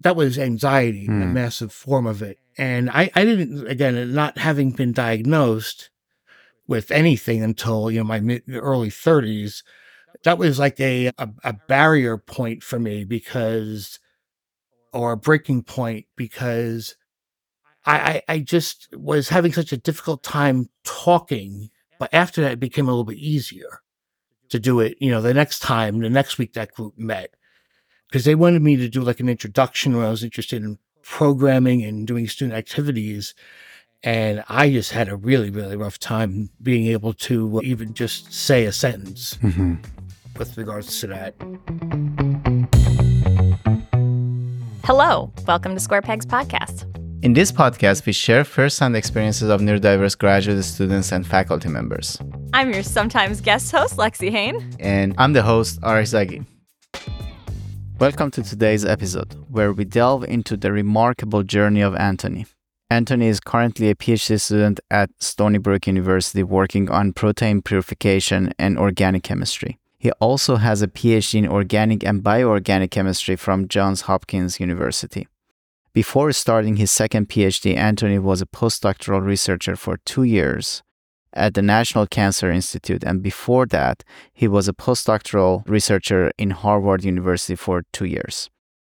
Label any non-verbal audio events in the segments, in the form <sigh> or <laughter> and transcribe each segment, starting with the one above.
that was anxiety, a Hmm. massive form of it. And I, I didn't, again, not having been diagnosed with anything until, you know, my mid early 30s, that was like a, a, a barrier point for me because, or a breaking point because I, I, I just was having such a difficult time talking. But after that, it became a little bit easier to do it, you know, the next time, the next week that group met because they wanted me to do like an introduction where I was interested in programming and doing student activities. And I just had a really, really rough time being able to even just say a sentence Mhm. with regards to that. Hello, welcome to Square Pegs Podcast. In this podcast, we share first-hand experiences of neurodiverse graduate students and faculty members. I'm your sometimes guest host, Lexi Hain. And I'm the host, Ari Zagi. Welcome to today's episode, where we delve into the remarkable journey of Anthony. Anthony is currently a PhD student at Stony Brook University working on protein purification and organic chemistry. He also has a PhD in organic and bioorganic chemistry from Johns Hopkins University. Before starting his second PhD, Anthony was a postdoctoral researcher for two years at the National Cancer Institute, and before that, he was a postdoctoral researcher in Harvard University for two years.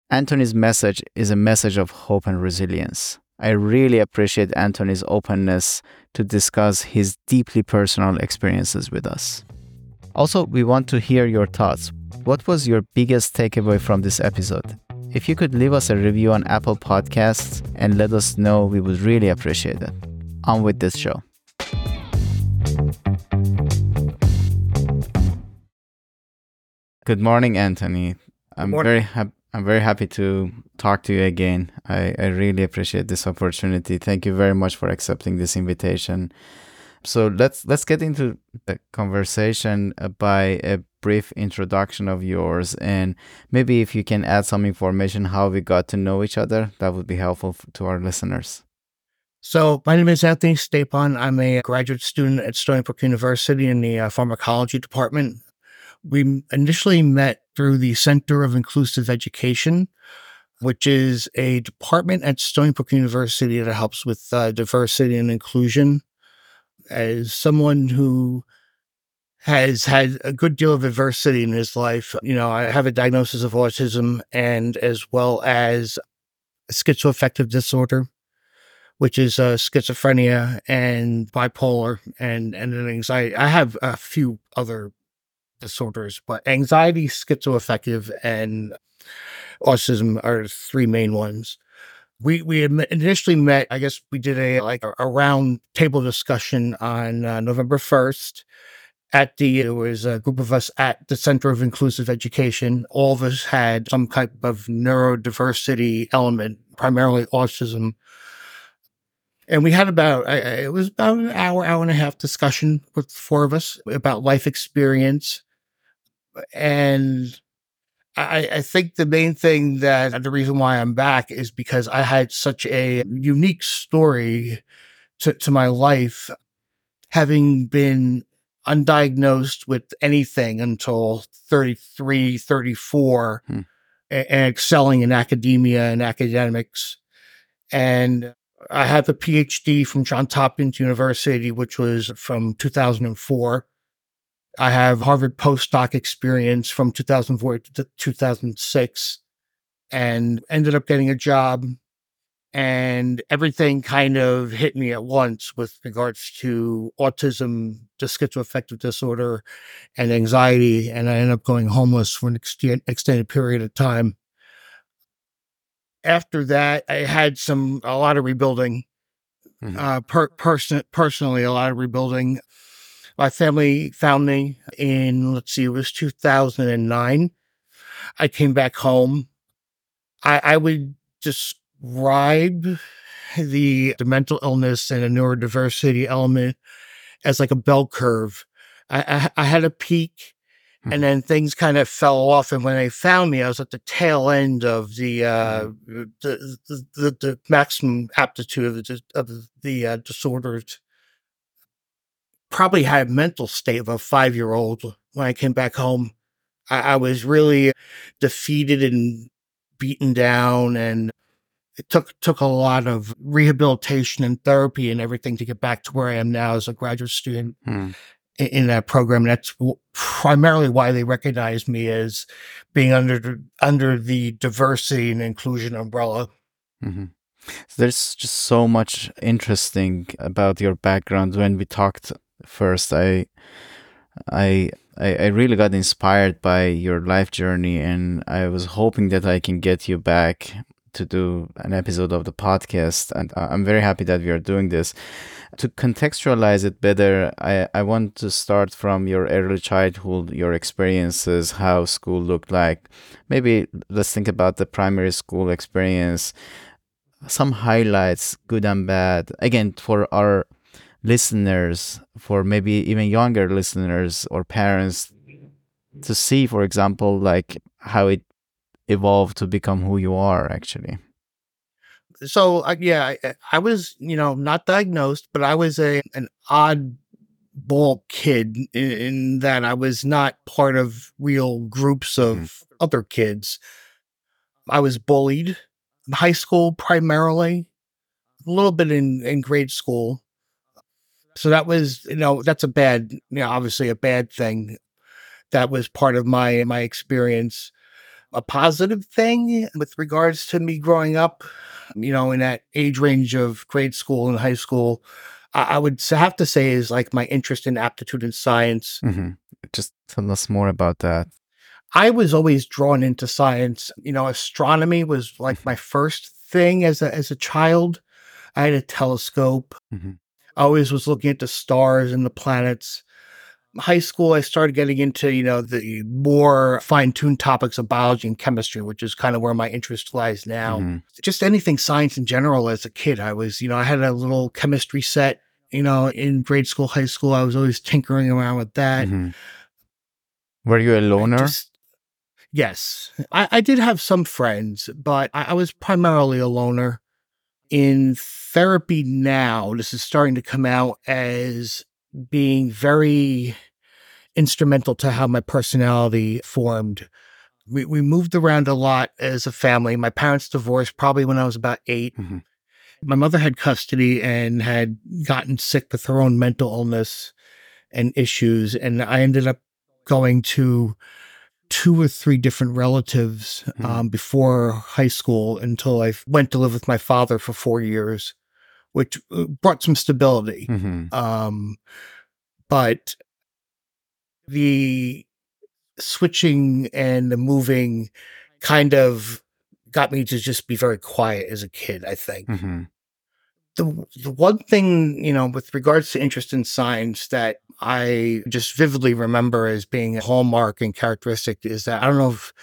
Anthony's message is a message of hope and resilience. I really appreciate Anthony's openness to discuss his deeply personal experiences with us. Also, we want to hear your thoughts. What was your biggest takeaway from this episode? If you could leave us a review on Apple Podcasts and let us know, we would really appreciate it. On with this show. Good morning, Anthony. I'm morning. very happy. I'm very happy to talk to you again. I, I really appreciate this opportunity. Thank you very much for accepting this invitation. So let's let's get into the conversation by a brief introduction of yours, and maybe if you can add some information how we got to know each other, that would be helpful to our listeners. So, my name is Anthony Stapon. I'm a graduate student at Stony Brook University in the uh, pharmacology department. We initially met through the Center of Inclusive Education, which is a department at Stony Brook University that helps with uh, diversity and inclusion. As someone who has had a good deal of adversity in his life, you know, I have a diagnosis of autism and as well as schizoaffective disorder which is uh, schizophrenia and bipolar and and an anxiety. I have a few other disorders, but anxiety, schizoaffective, and autism are three main ones. We we initially met. I guess we did a like a, round table discussion on uh, November first. At the it was a group of us at the Center of Inclusive Education. All of us had some type of neurodiversity element, primarily autism and we had about it was about an hour hour and a half discussion with the four of us about life experience and I, I think the main thing that the reason why I'm back is because I had such a unique story to, to my life, having been undiagnosed with anything until 33, 34, Hmm. and excelling in academia and academics. And I have a PhD from Johns Hopkins University, which was from 2004. I have Harvard postdoc experience from 2004 to 2006 and ended up getting a job. And everything kind of hit me at once with regards to autism, the schizoaffective disorder, and anxiety. And I ended up going homeless for an extended period of time. After that, I had some, a lot of rebuilding Mhm. uh, per- person- personally, a lot of rebuilding. My family found me in, let's see, it was 2009. I came back home. I, I would describe the, the mental illness and the neurodiversity element as like a bell curve. I, I, I had a peak Mhm. and then things kind of fell off. And when they found me, I was at the tail end of the, uh, the, the, the, the maximum aptitude of the, of the uh, disorders. Probably had a mental state of a five year old when I came back home. I, I was really defeated and beaten down and it took took a lot of rehabilitation and therapy and everything to get back to where I am now as a graduate student Hmm. In, that program. That's primarily why they recognize me as being under under the diversity and inclusion umbrella. hmm So there's just so much interesting about your background. When we talked first, I, I, I really got inspired by your life journey, and I was hoping that I can get you back to do an episode of the podcast. And I'm very happy that we are doing this. To contextualize it better, I, I want to start from your early childhood, your experiences, how school looked like. Maybe let's think about the primary school experience some highlights, good and bad. Again, for our listeners, for maybe even younger listeners or parents to see, for example, like how it evolved to become who you are actually. So uh, yeah, I, I was you know not diagnosed, but I was a an oddball kid in, in that I was not part of real groups of other kids. I was bullied in high school primarily, a little bit in in grade school. So that was you know that's a bad you know obviously a bad thing. That was part of my my experience. A positive thing with regards to me growing up, you know, in that age range of grade school and high school, I, I would have to say is like my interest in aptitude and science. hmm Just tell us more about that. I was always drawn into science. You know, astronomy was like my first thing as a as a child. I had a telescope. Mhm. I always was looking at the stars and the planets. High school, I started getting into, you know, the more fine-tuned topics of biology and chemistry, which is kind of where my interest lies now. Mhm. Just anything science in general as a kid. I was, you know, I had a little chemistry set, you know, in grade school, high school. I was always tinkering around with that. Mhm. Were you a loner? Just- yes, I, I did have some friends, but I, I was primarily a loner. In therapy now, this is starting to come out as being very instrumental to how my personality formed. We, we moved around a lot as a family. My parents divorced probably when I was about 8 Mhm. My mother had custody and had gotten sick with her own mental illness and issues. And I ended up going to two or three different relatives Mhm. um, before high school until I went to live with my father for four years, which uh, brought some stability. Mhm. Um, but the switching and the moving kind of got me to just be very quiet as a kid, I think Mhm. the the one thing you know with regards to interest in science that I just vividly remember as being a hallmark and characteristic is that I don't know if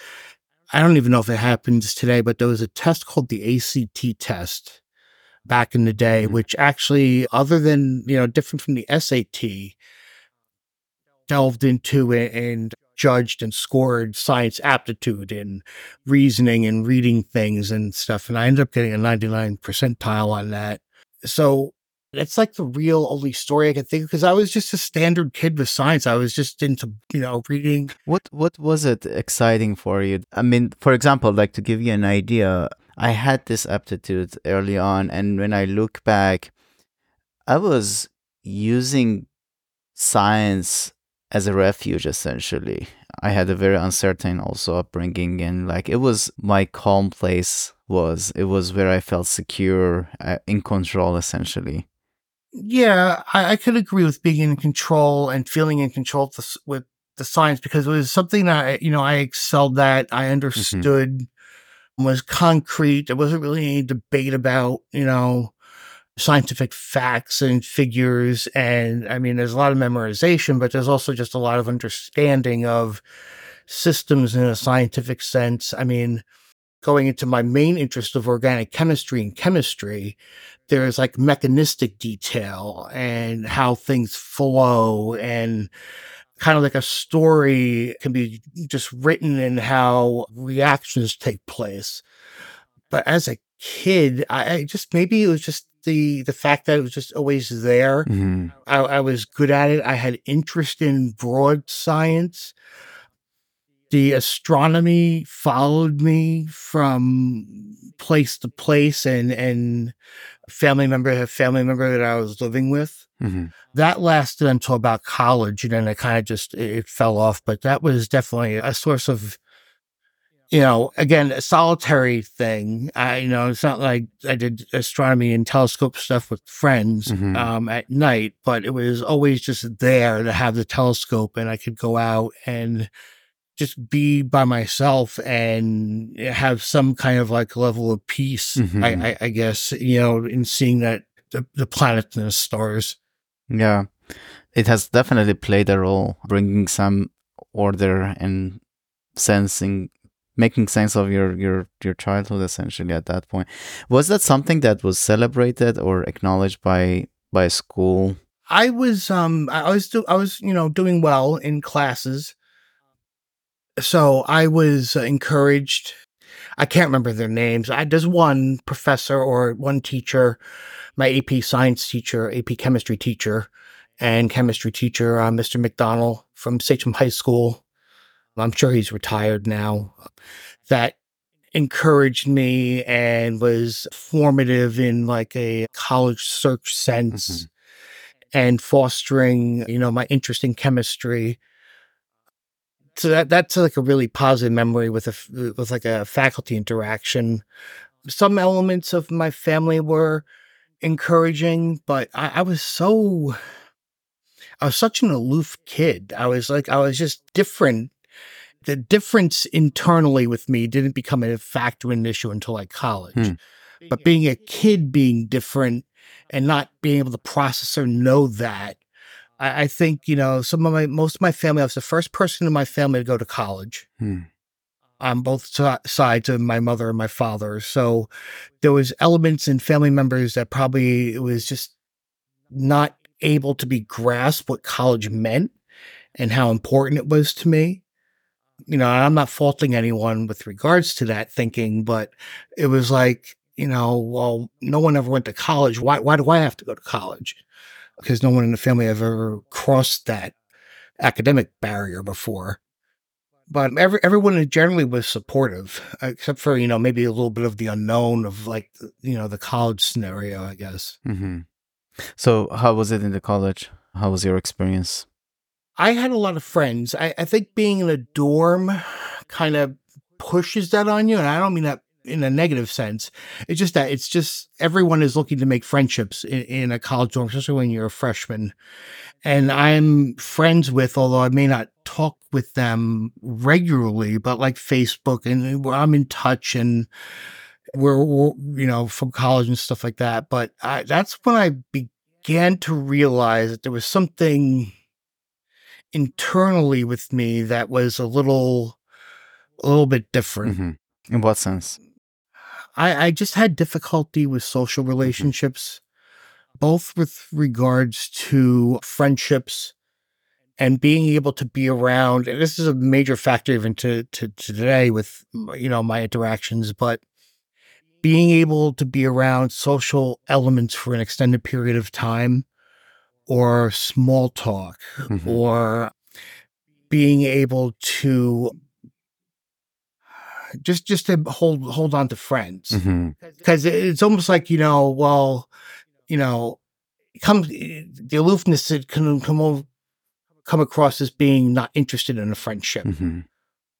I don't even know if it happens today, but there was a test called the ACT test back in the day, Mhm. which actually, other than you know, different from the SAT, delved into it and judged and scored science aptitude and reasoning and reading things and stuff. And I ended up getting a 99 percentile on that. So that's like the real only story I can think of because I was just a standard kid with science. I was just into, you know, reading. What what was it exciting for you? I mean, for example, like to give you an idea, I had this aptitude early on, and when I look back, I was using science as a refuge essentially. I had a very uncertain also upbringing, and like it was my calm place. Was it was where I felt secure, uh, in control essentially. Yeah, I, I could agree with being in control and feeling in control with the, with the science because it was something that, I, you know, I excelled at. I understood was concrete. There wasn't really any debate about, you know, scientific facts and figures. And I mean, there's a lot of memorization, but there's also just a lot of understanding of systems in a scientific sense. I mean, going into my main interest of organic chemistry and chemistry, there's like mechanistic detail and how things flow and kind of like a story can be just written and how reactions take place. But as a kid, I, I just maybe it was just the the fact that it was just always there. Mhm. I, I was good at it. I had interest in broad science. the astronomy followed me from place to place and and family member family member that I was living with. hmm That lasted until about college and then it kind of just it, it fell off. But that was definitely a source of you know, again, a solitary thing. I you know, it's not like I did astronomy and telescope stuff with friends Mhm. um at night, but it was always just there to have the telescope and I could go out and just be by myself and have some kind of like level of peace, Mhm. I, I, I guess, you know, in seeing that the, the planets and the stars. Yeah, it has definitely played a role bringing some order and sensing, making sense of your your your childhood essentially at that point. Was that something that was celebrated or acknowledged by by school? I was, um, I was, do, I was, you know, doing well in classes. So I was encouraged. I can't remember their names. I, there's one professor or one teacher, my AP science teacher, AP chemistry teacher, and chemistry teacher, uh, Mr. McDonald from Sachem High School. I'm sure he's retired now. That encouraged me and was formative in like a college search sense mm-hmm. and fostering, you know, my interest in chemistry. So that that's like a really positive memory with a with like a faculty interaction. Some elements of my family were encouraging, but I, I was so I was such an aloof kid. I was like I was just different. The difference internally with me didn't become a factor in issue until like college. Hmm. But being a kid being different and not being able to process or know that, I, I think, you know, some of my, most of my family, I was the first person in my family to go to college Hmm. on both si- sides of my mother and my father. So there was elements in family members that probably it was just not able to be grasped what college meant and how important it was to me. You know, I'm not faulting anyone with regards to that thinking, but it was like, you know, well, no one ever went to college. Why why do I have to go to college? Because no one in the family ever crossed that academic barrier before. But every, everyone generally was supportive, except for, you know, maybe a little bit of the unknown of like, you know, the college scenario, I guess. hmm So, how was it in the college? How was your experience? I had a lot of friends. I, I think being in a dorm kind of pushes that on you. And I don't mean that in a negative sense. It's just that it's just everyone is looking to make friendships in, in a college dorm, especially when you're a freshman. And I'm friends with, although I may not talk with them regularly, but like Facebook and I'm in touch and we're, we're, you know, from college and stuff like that. But I, that's when I began to realize that there was something internally with me that was a little a little bit different. hmm In what sense? I, I just had difficulty with social relationships, both with regards to friendships and being able to be around. And this is a major factor even to, to, to today with you know my interactions, but being able to be around social elements for an extended period of time or small talk Mhm. or being able to just just to hold hold on to friends. Hmm because it's almost like you know well you know come the aloofness that can come o- come across as being not interested in a friendship hmm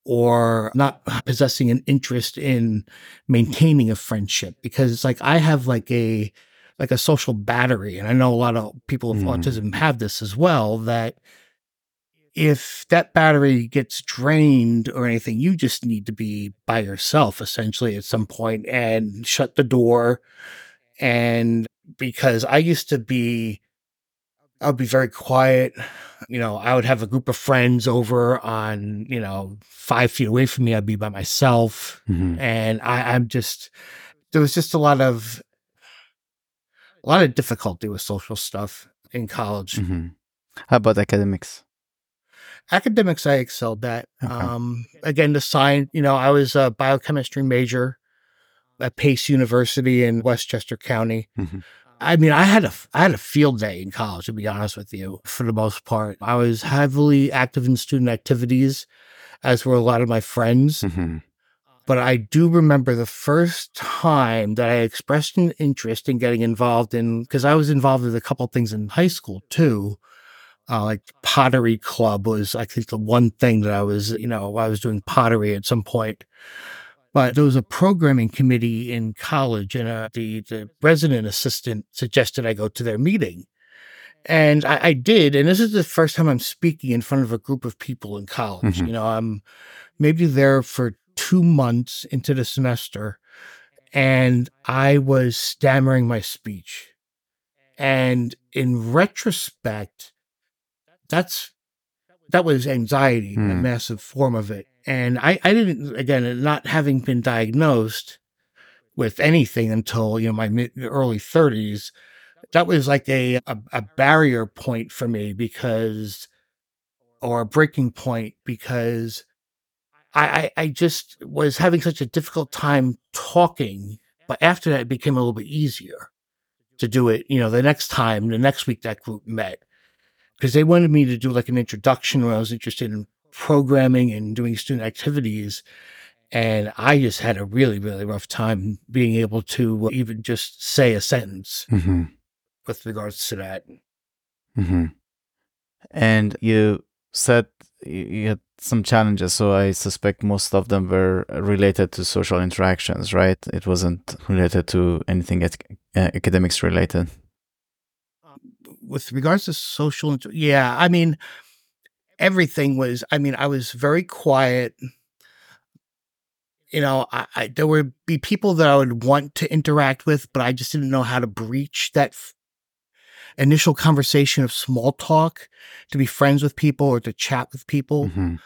or not possessing an interest in maintaining a friendship. Because it's like I have like a like a social battery and I know a lot of people with Mhm. autism have this as well that if that battery gets drained or anything you just need to be by yourself essentially at some point and shut the door and because I used to be I'd be very quiet. You know, I would have a group of friends over on, you know, five feet away from me. I'd be by myself. hmm And I, I'm just, there was just a lot of, a lot of difficulty with social stuff in college. hmm How about academics? Academics, I excelled at. Okay. Um, again, the science, you know, I was a biochemistry major at Pace University in Westchester County. Mhm. I mean, I had a I had a field day in college. To be honest with you, for the most part, I was heavily active in student activities. as were a lot of my friends. Mhm. But I do remember the first time that I expressed an interest in getting involved in, because I was involved with a couple things in high school too. Uh, like pottery club was, I think, the one thing that I was, you know, I was doing pottery at some point. But there was a programming committee in college, and uh, the the resident assistant suggested I go to their meeting, and I, I did. And this is the first time I'm speaking in front of a group of people in college. Mhm. You know, I'm maybe there for two months into the semester, and I was stammering my speech. And in retrospect, that's that was anxiety, a Hmm. massive form of it. And I, I didn't again, not having been diagnosed with anything until you know my mid early 30s, that was like a, a a barrier point for me because or a breaking point because I, I I just was having such a difficult time talking. But after that, it became a little bit easier to do it. You know, the next time, the next week that group met, because they wanted me to do like an introduction where I was interested in programming and doing student activities. And I just had a really, really rough time being able to even just say a sentence Mhm. with regards to that. hmm And you said you had some challenges, so I suspect most of them were related to social interactions, right? It wasn't related to anything ac- uh, academics related. with regards to social inter- yeah i mean everything was i mean i was very quiet you know I, I there would be people that i would want to interact with but i just didn't know how to breach that initial conversation of small talk to be friends with people or to chat with people Mhm.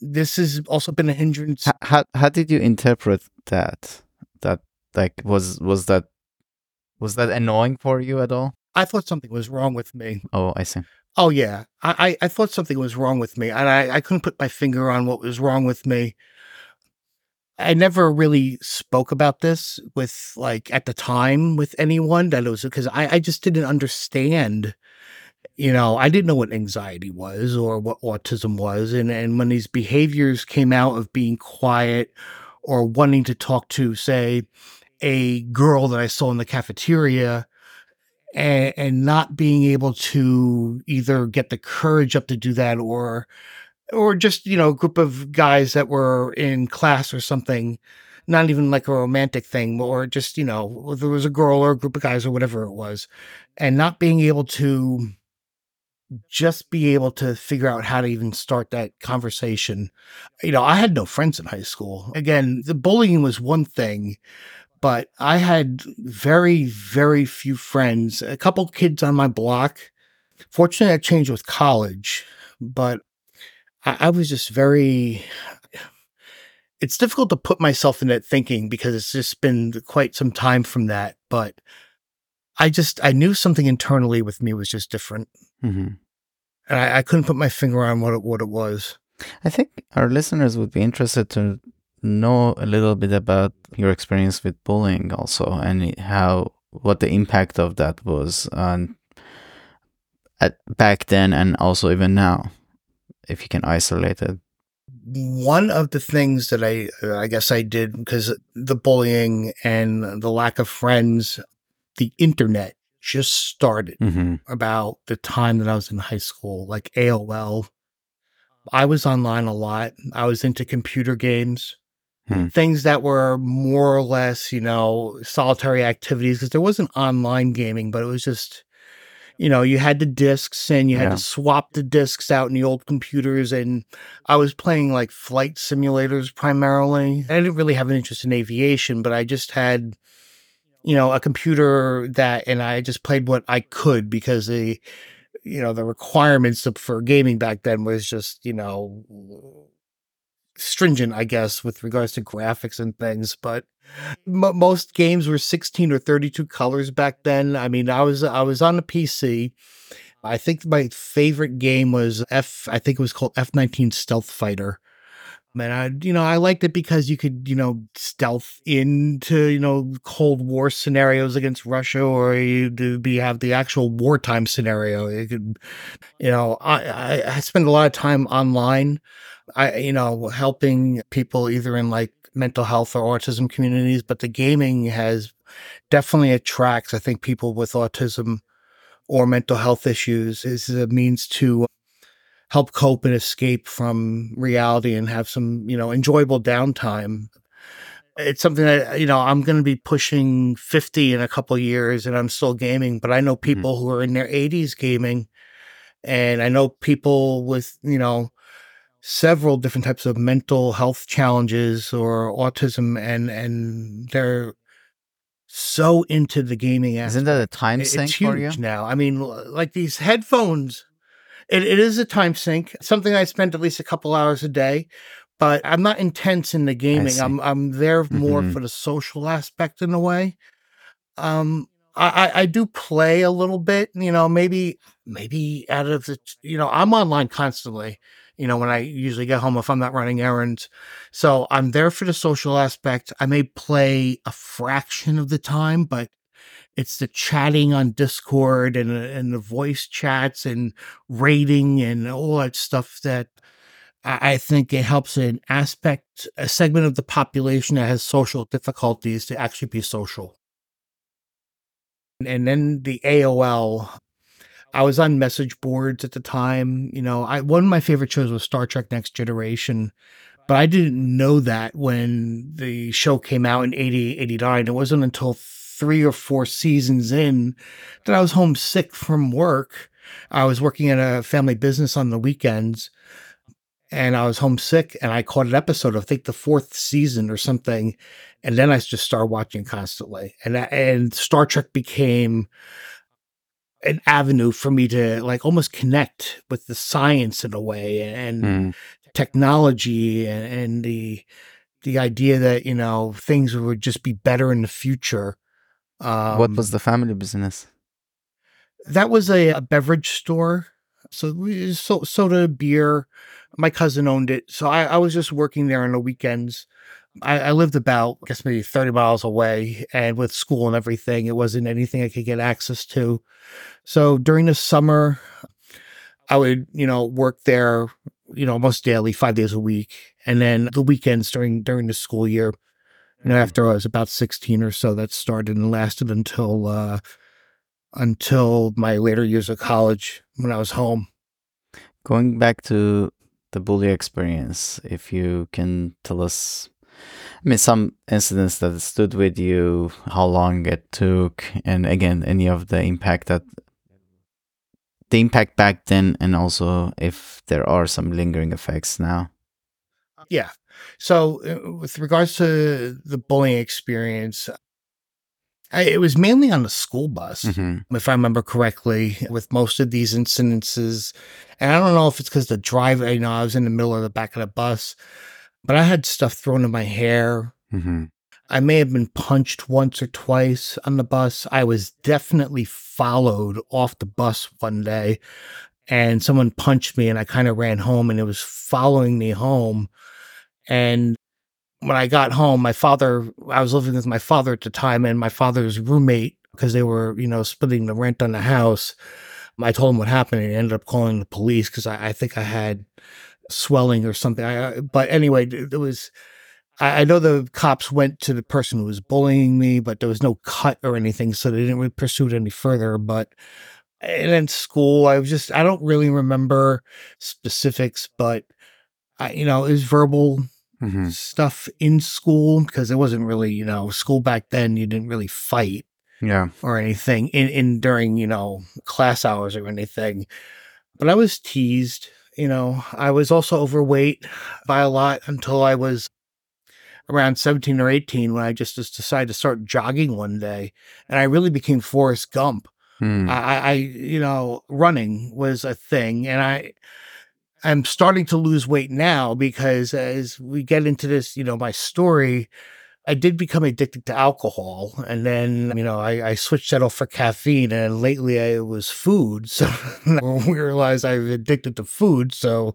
this has also been a hindrance How how did you interpret that? That like was was that was that annoying for you at all? i thought something was wrong with me Oh, I see. Oh yeah, I, I I thought something was wrong with me, and I I couldn't put my finger on what was wrong with me. I never really spoke about this with like at the time with anyone that it was because I I just didn't understand. You know, I didn't know what anxiety was or what autism was, and and when these behaviors came out of being quiet or wanting to talk to, say, a girl that I saw in the cafeteria and, and not being able to either get the courage up to do that or or just you know a group of guys that were in class or something not even like a romantic thing or just you know there was a girl or a group of guys or whatever it was and not being able to just be able to figure out how to even start that conversation you know i had no friends in high school again the bullying was one thing but I had very, very few friends. A couple kids on my block. Fortunately, that changed with college, but I, I was just very. It's difficult to put myself in that thinking because it's just been quite some time from that. But I just I knew something internally with me was just different, hmm and I, I couldn't put my finger on what it, what it was. I think our listeners would be interested to know a little bit about your experience with bullying also and how what the impact of that was on at back then and also even now if you can isolate it one of the things that I I guess I did because the bullying and the lack of friends, the internet just started mm-hmm. about the time that I was in high school, like AOL. I was online a lot. I was into computer games, Hmm. things that were more or less, you know, solitary activities because there wasn't online gaming, but it was just, you know, you had the discs and you had Yeah. to swap the discs out in the old computers. And I was playing like flight simulators primarily. I didn't really have an interest in aviation, but I just had, you know, a computer that, and I just played what I could because the, you know, the requirements for gaming back then was just, you know, stringent, I guess, with regards to graphics and things. But mm-hmm. mo most games were 16 or 32 colors back then. I mean, I was I was on the PC. I uh-huh. think my favorite game was F. I think it was called F-19 Stealth Fighter. And I, you know, I liked it because you could, you know, stealth into, you know, Cold War scenarios against Russia, or you do be have the actual wartime scenario. You could, uh-huh. you know, I, I, I spend a lot of time online. I, you know, helping people either in like mental health or autism communities, but the gaming has definitely attracts, I think, people with autism or mental health issues is a means to help cope and escape from reality and have some, you know, enjoyable downtime. It's something that, you know, I'm going to be pushing 50 in a couple years and I'm still gaming, but I know Mm-hmm. people who are in their 80s gaming and I know people with, you know, several different types of mental health challenges or autism and and they're so into the gaming aspect. Isn't that a time It- sink it's for you? now. I mean, like these headphones, it, it is a time sink. Something I spend at least a couple hours a day, but I'm not intense in the gaming. I'm I'm there more Mhm. for the social aspect in a way. Um, I, I I do play a little bit. You know, maybe maybe out of the you know I'm online constantly. You know, when I usually get home if I'm not running errands. So I'm there for the social aspect. I may play a fraction of the time, but it's the chatting on Discord and and the voice chats and rating and all that stuff that I, think it helps an aspect, a segment of the population that has social difficulties to actually be social. And then the AOL. I was on message boards at the time. You know, I one of my favorite shows was Star Trek Next Generation, but I didn't know that when the show came out in 80, 89. It wasn't until three or four seasons in that I was homesick from work. I was working at a family business on the weekends and I was homesick and I caught an episode of I think the fourth season or something. And then I just started watching constantly. And and Star Trek became an avenue for me to like almost connect with the science in a way and Mm. technology and, and the the idea that you know things would just be better in the future. Um, what was the family business? that was a, a beverage store. So so, soda, beer. My cousin owned it, so I, I was just working there on the weekends. I, I lived about, I guess, maybe thirty miles away, and with school and everything, it wasn't anything I could get access to. So during the summer, I would, you know, work there, you know, almost daily, five days a week, and then the weekends during during the school year. You know, after I was about sixteen or so, that started and lasted until uh, until my later years of college when I was home. Going back to the bully experience, if you can tell us, I mean, some incidents that stood with you, how long it took, and again, any of the impact that the impact back then, and also if there are some lingering effects now. Yeah. So, uh, with regards to the bullying experience, I, it was mainly on the school bus, Mhm. if I remember correctly, with most of these incidences. And I don't know if it's because the driver, you know, I was in the middle of the back of the bus, but I had stuff thrown in my hair. Mhm. I may have been punched once or twice on the bus. I was definitely followed off the bus one day and someone punched me and I kind of ran home and it was following me home. And when I got home, my father, I was living with my father at the time and my father's roommate, because they were, you know, splitting the rent on the house. I told him what happened and he ended up calling the police because I, I think I had swelling or something. I, but anyway, there was, I, I know the cops went to the person who was bullying me, but there was no cut or anything, so they didn't really pursue it any further. But and in school, I was just I don't really remember specifics, but I, you know, it was verbal Mhm. stuff in school because it wasn't really, you know, school back then. You didn't really fight Yeah. or anything in, in during, you know, class hours or anything. But I was teased, you know, I was also overweight by a lot until I was around 17 or 18 when I just, just decided to start jogging one day. And I really became Forrest Gump. Mm. I, I, I, you know, running was a thing. And I, I'm starting to lose weight now because as we get into this, you know, my story, I did become addicted to alcohol. And then, you know, I, I switched that off for caffeine. And lately I, it was food. <laughs> So we realized I was addicted to food. So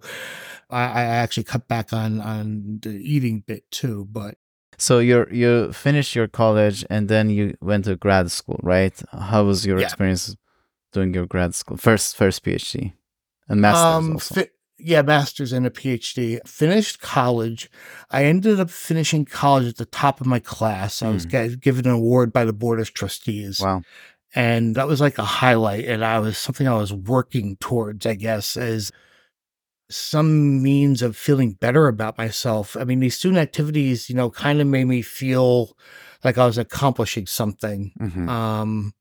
I, I actually cut back on, on the eating bit too. But So you you finished your college and then you went to grad school, right? How was your Yeah. experience doing your grad school? First first PhD and masters um, also. fi- Yeah, master's and a PhD. Finished college. I ended up finishing college at the top of my class. I was g- given an award by the board of trustees. Wow. And that was like a highlight. And I was something I was working towards, I guess, as some means of feeling better about myself. I mean, these student activities, you know, kind of made me feel like I was accomplishing something. Mhm. Um,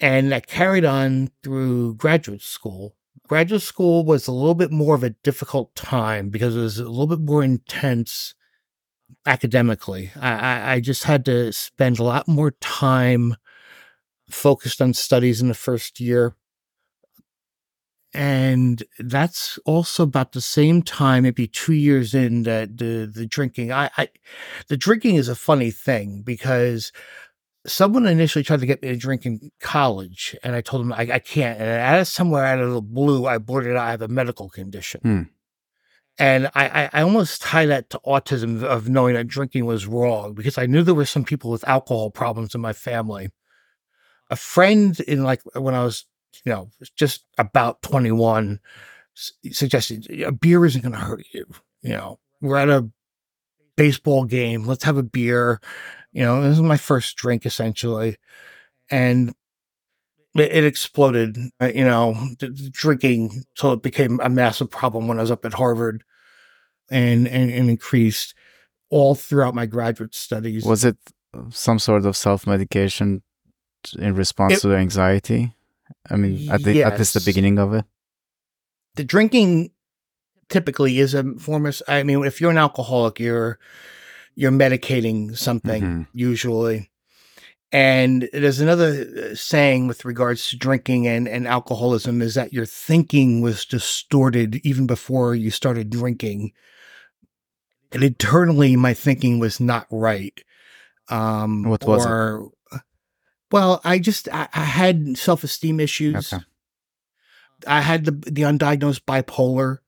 and that carried on through graduate school. Graduate school was a little bit more of a difficult time because it was a little bit more intense academically. I, I, just had to spend a lot more time focused on studies in the first year. And that's also about the same time, maybe two years in that the the drinking. I, I the drinking is a funny thing because someone initially tried to get me to drink in college, and I told them I, I can't. And out of somewhere out of the blue, I blurted out I have a medical condition. Hmm. And I, I, I almost tie that to autism of knowing that drinking was wrong because I knew there were some people with alcohol problems in my family. A friend in like when I was, you know, just about 21 suggested a beer isn't going to hurt you. You know, we're at a baseball game. Let's have a beer. You know, this is my first drink essentially. And it, it exploded, uh, you know, d- drinking till it became a massive problem when I was up at Harvard and, and, and increased all throughout my graduate studies. Was it some sort of self medication in response It- to the anxiety? I mean, at, the, at least the beginning of it. the drinking typically is a form of i mean if you're an alcoholic you're you're medicating something Mhm. usually and there's another uh, saying with regards to drinking and, and alcoholism is that your thinking was distorted even before you started drinking and internally my thinking was not right um What was it? well i just i, I had self-esteem issues Okay. I had the the undiagnosed bipolar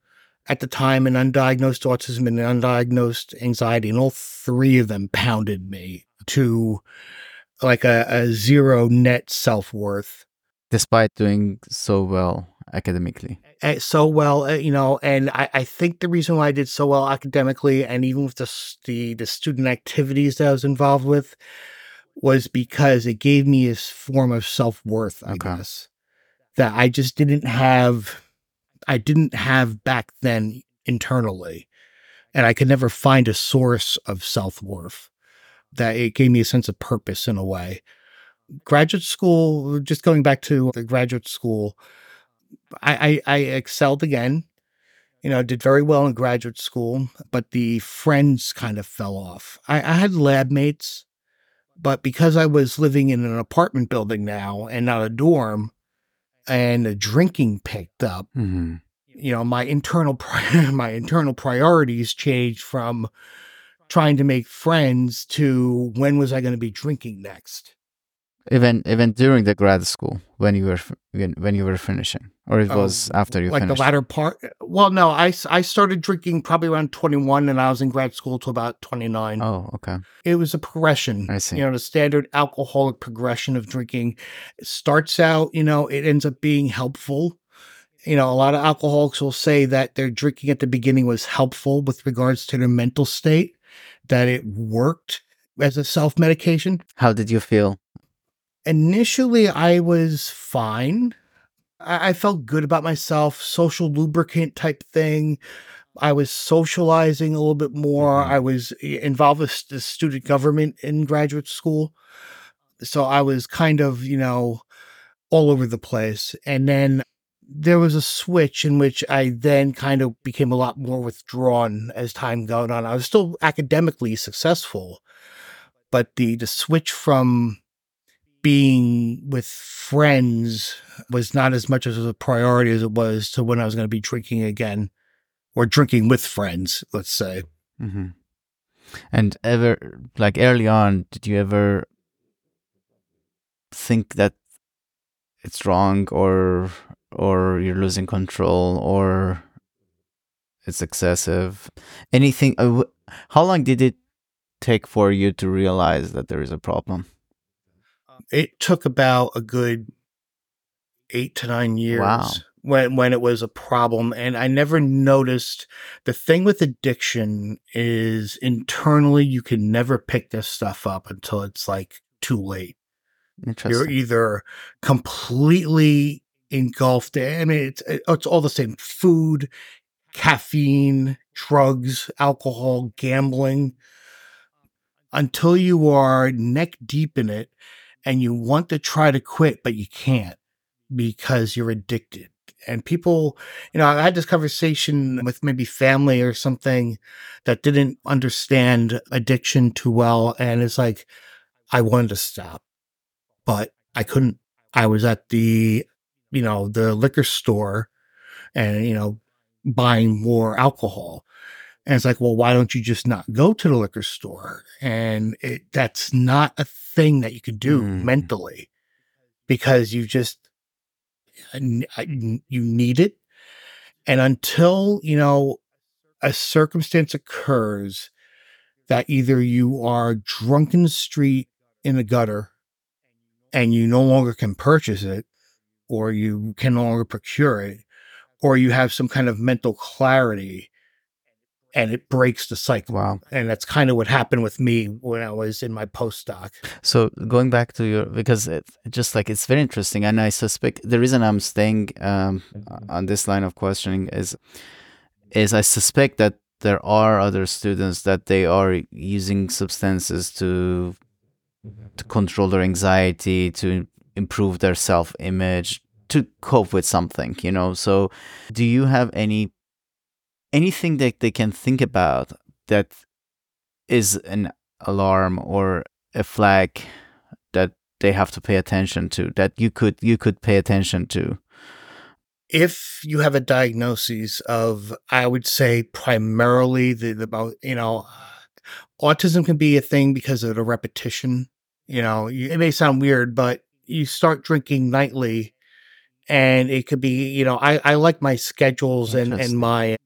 at the time, and undiagnosed autism and undiagnosed anxiety, and all three of them pounded me to like a, a zero net self worth. Despite doing so well academically. So well, uh, you know, and I, I think the reason why I did so well academically, and even with the the the student activities that I was involved with, was because it gave me a form of self worth. I Okay. guess that I just didn't have, I didn't have back then internally, and I could never find a source of self worth. That it gave me a sense of purpose in a way. Graduate school, just going back to the graduate school, I, I, I excelled again. You know, did very well in graduate school, but the friends kind of fell off. I, I had lab mates, but because I was living in an apartment building now and not a dorm, and the drinking picked up, hmm you know, my internal pri- <laughs> my internal priorities changed from trying to make friends to when was I going to be drinking next. Even even during the grad school when you were when, when you were finishing, or it Oh, was after you like finished. the latter part. Well, no, I, I started drinking probably around 21 and I was in grad school till about 29. Oh, okay. It was a progression. I see. You know, the standard alcoholic progression of drinking It starts out, you know, it ends up being helpful. You know, a lot of alcoholics will say that their drinking at the beginning was helpful with regards to their mental state, that it worked as a self medication. How did you feel? Initially, I was fine. I, I felt good about myself, social lubricant type thing. I was socializing a little bit more. Mhm. I was involved with the student government in graduate school. So I was kind of, you know, all over the place. And then there was a switch in which I then kind of became a lot more withdrawn as time going on. I was still academically successful, but the the switch from being with friends was not as much as a priority as it was to when I was going to be drinking again or drinking with friends, let's say. hmm And ever like early on, did you ever think that it's wrong or or you're losing control or it's excessive? Anything? Uh, how long did it take for you to realize that there is a problem? It took about a good eight to nine years Wow. when when it was a problem and I never noticed the thing with addiction is internally you can never pick this stuff up until it's like too late. You're either completely engulfed. I mean, it's eh, it's all the same: food, caffeine, drugs, alcohol, gambling. Until you are neck deep in it, and you want to try to quit, but you can't because you're addicted. And people, you know, I had this conversation with maybe family or something that didn't understand addiction too well, and it's like I wanted to stop but I couldn't. I was at the, you know, the liquor store and, you know, buying more alcohol. And it's like, well, why don't you just not go to the liquor store? And it, that's not a thing that you can do Mm. mentally because you just, you need it. And until, you know, a circumstance occurs that either you are drunk in the street in the gutter and you no longer can purchase it or you can no longer procure it or you have some kind of mental clarity and it breaks the cycle Wow. and that's kind of what happened with me when i was in my postdoc So going back to your because it just like it's very interesting, and I suspect the reason I'm staying um, on this line of questioning is is I suspect that there are other students that they are using substances to to control their anxiety, to improve their self image, to cope with something, you know. So do you have any anything that they can think about that is an alarm or a flag that they have to pay attention to that you could you could pay attention to? If you have a diagnosis of i would say primarily the, the about you know autism can be a thing because of the repetition you know you- it may sound weird but you start drinking nightly and it could be you know i, I like my schedules and, and my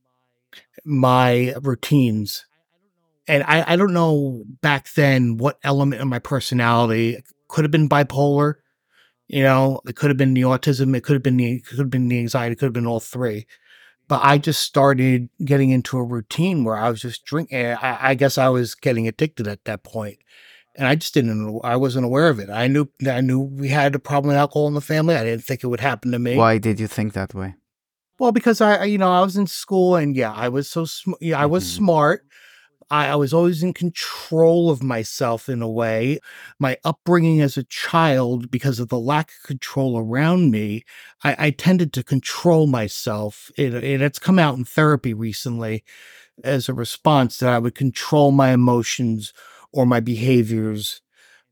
my routines. And I, I don't know back then what element of my personality could have been bipolar you know it could have been the autism it could have been the could have been the anxiety it could have been all three. But i just started getting into a routine where i was just drinking eh, i, I guess i was getting addicted at that point. And i just didn't i wasn't aware of it. I knew i knew we had a problem with alcohol in the family. I didn't think it would happen to me. Why did you think that way well, because I, you know, I was in school and yeah, I was so sm- yeah, I was Mhm. smart. I, I was always in control of myself in a way. My upbringing as a child, because of the lack of control around me, I, I tended to control myself. It, it, it's come out in therapy recently as a response that I would control my emotions or my behaviors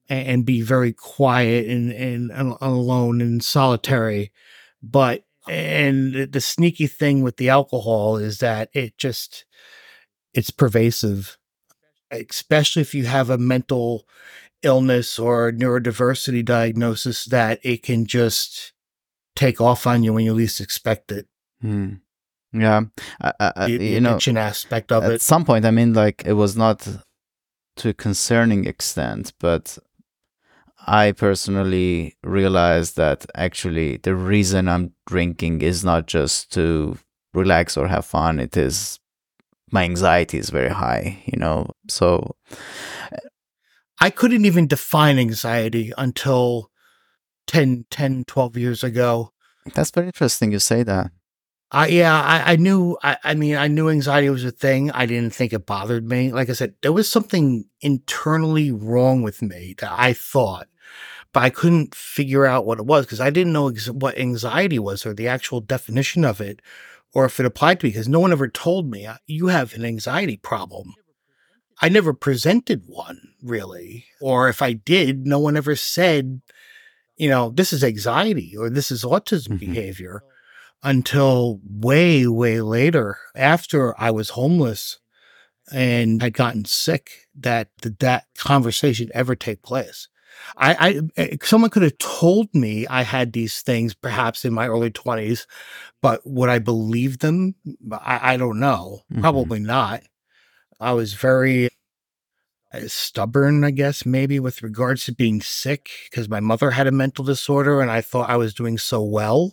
and, and be very quiet and, and, and alone and solitary. But and the- the sneaky thing with the alcohol is that it just it's pervasive especially if you have a mental illness or neurodiversity diagnosis that it can just take off on you when you least expect it. Hmm. yeah. I, I, the, the you know addiction aspect of at it. at some point i mean like it was not to a concerning extent but i personally realized that actually the reason i'm drinking is not just to relax or have fun it is my anxiety is very high you know so i couldn't even define anxiety until 10 10 12 years ago that's very interesting you say that I yeah, I, I knew I, I mean I knew anxiety was a thing. I didn't think it bothered me. Like I said, there was something internally wrong with me that I thought, but I couldn't figure out what it was because I didn't know ex- what anxiety was or the actual definition of it, or if it applied to me. Because no one ever told me "Uh, you have an anxiety problem. I never presented one really, or if I did, no one ever said, you know, this is anxiety or this is autism Mhm. behavior until way, way later after I was homeless and had gotten sick that did that conversation ever take place. I, I eh, someone could have told me I had these things perhaps in my early 20s, but would I believe them? I, I don't know. Mhm. Probably not. I was very uh, stubborn, I guess, maybe with regards to being sick because my mother had a mental disorder and I thought I was doing so well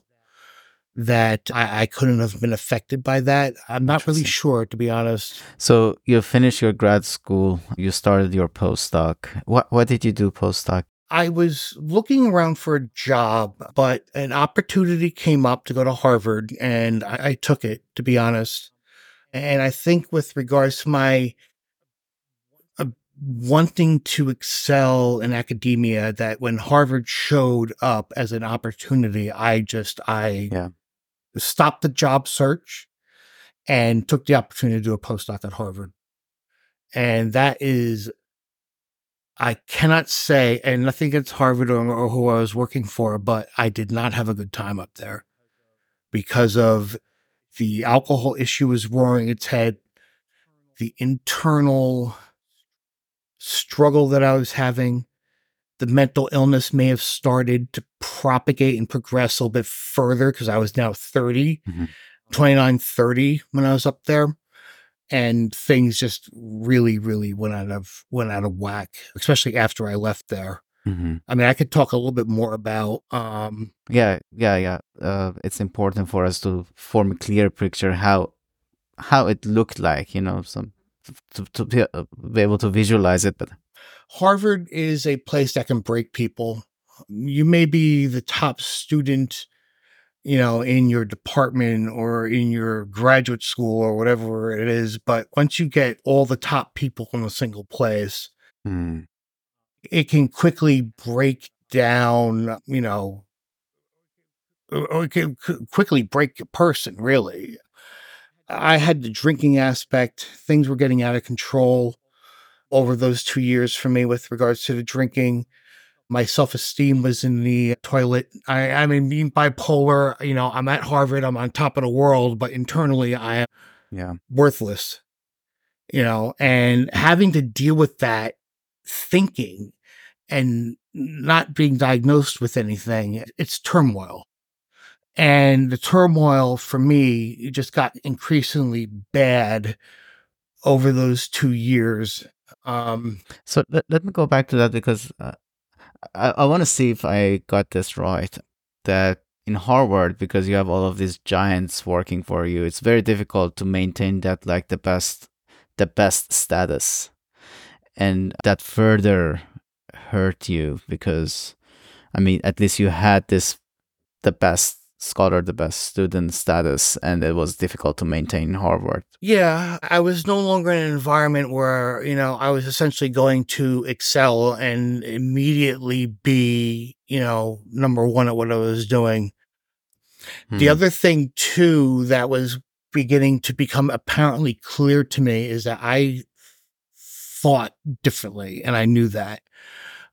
that I, I couldn't have been affected by that. I'm not really sure, to be honest. So you finished your grad school, you started your postdoc. What what did you do postdoc? I was looking around for a job, but an opportunity came up to go to Harvard and I, I took it, to be honest. And I think with regards to my uh, wanting to excel in academia, that when Harvard showed up as an opportunity, I just, I Yeah. Stopped the job search and took the opportunity to do a postdoc at Harvard. And that is I cannot say, and nothing against Harvard or, or who I was working for, but I did not have a good time up there because of the alcohol issue was roaring its head, the internal struggle that I was having, the mental illness may have started to propagate and progress a little bit further because I was now 30, Mhm. 29, 30 when I was up there and things just really really went out of went out of whack especially after i left there hmm i mean i could talk a little bit more about um Yeah, yeah, yeah. Uh, it's important for us to form a clear picture how how it looked like, you know, some to, to be, uh, be able to visualize it. But harvard is a place that can break people. You may be the top student you know in your department or in your graduate school or whatever it is but once you get all the top people in a single place Mm, it can quickly break down, you know, or it can quickly break a person, really. I had the drinking aspect, things were getting out of control over those two years for me with regards to the drinking. My self esteem was in the toilet. I, I mean, being bipolar, you know, I'm at Harvard, I'm on top of the world, but internally I am yeah. worthless, you know, and having to deal with that thinking and not being diagnosed with anything, it's turmoil. And the turmoil for me just got increasingly bad over those two years. Um, So let, let me go back to that because uh, I, I want to see if I got this right. That in Harvard, because you have all of these giants working for you, it's very difficult to maintain that like the best, the best status, and that further hurt you because, I mean, at least you had this, the best scholar, the best student status, and it was difficult to maintain in Harvard. yeah, I was no longer in an environment where, you know, I was essentially going to excel and immediately be, you know, number one at what I was doing. The Hmm. other thing too that was beginning to become apparently clear to me is that I thought differently and I knew that.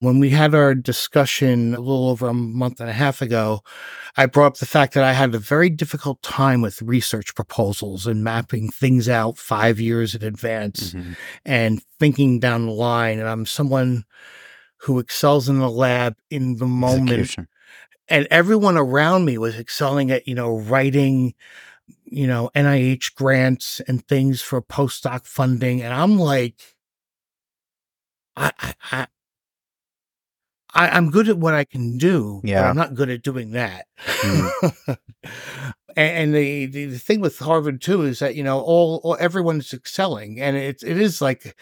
When we had our discussion a little over a month and a half ago, I brought up the fact that I had a very difficult time with research proposals and mapping things out five years in advance Mhm. and thinking down the line. And I'm someone who excels in the lab in the moment Execution. and everyone around me was excelling at you know writing you know nih grants and things for postdoc funding and i'm like i i, I I'm good at what I can do, but Yeah. I'm not good at doing that. <laughs> Mm. and and the, the the thing with Harvard too is that you know all, all everyone's excelling, and it it is like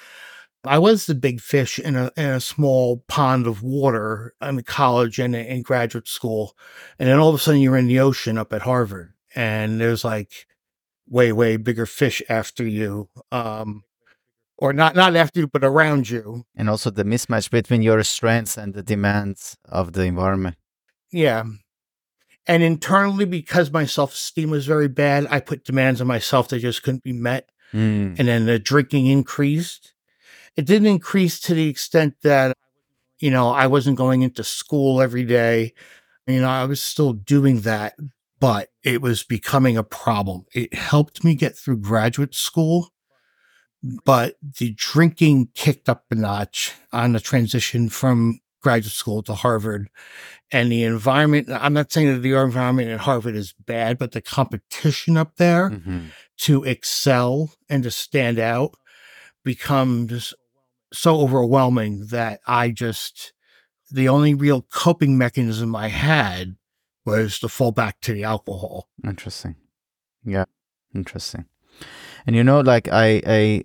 I was the big fish in a in a small pond of water in college and in graduate school, and then all of a sudden you're in the ocean up at Harvard, and there's like way way bigger fish after you, um, or not not after you, but around you. and also the mismatch between your strengths and the demands of the environment. Yeah. And internally, because my self esteem was very bad, I put demands on myself that just couldn't be met. Mm. And then the drinking increased. It didn't increase to the extent that, you know, I wasn't going into school every day. You know, I was still doing that, but it was becoming a problem. It helped me get through graduate school, but the drinking kicked up a notch on the transition from graduate school to Harvard. And the environment, I'm not saying that the environment at Harvard is bad, but the competition up there Mhm. to excel and to stand out becomes so overwhelming that I just, the only real coping mechanism I had was to fall back to the alcohol. Interesting. Yeah, interesting. And you know, like I, I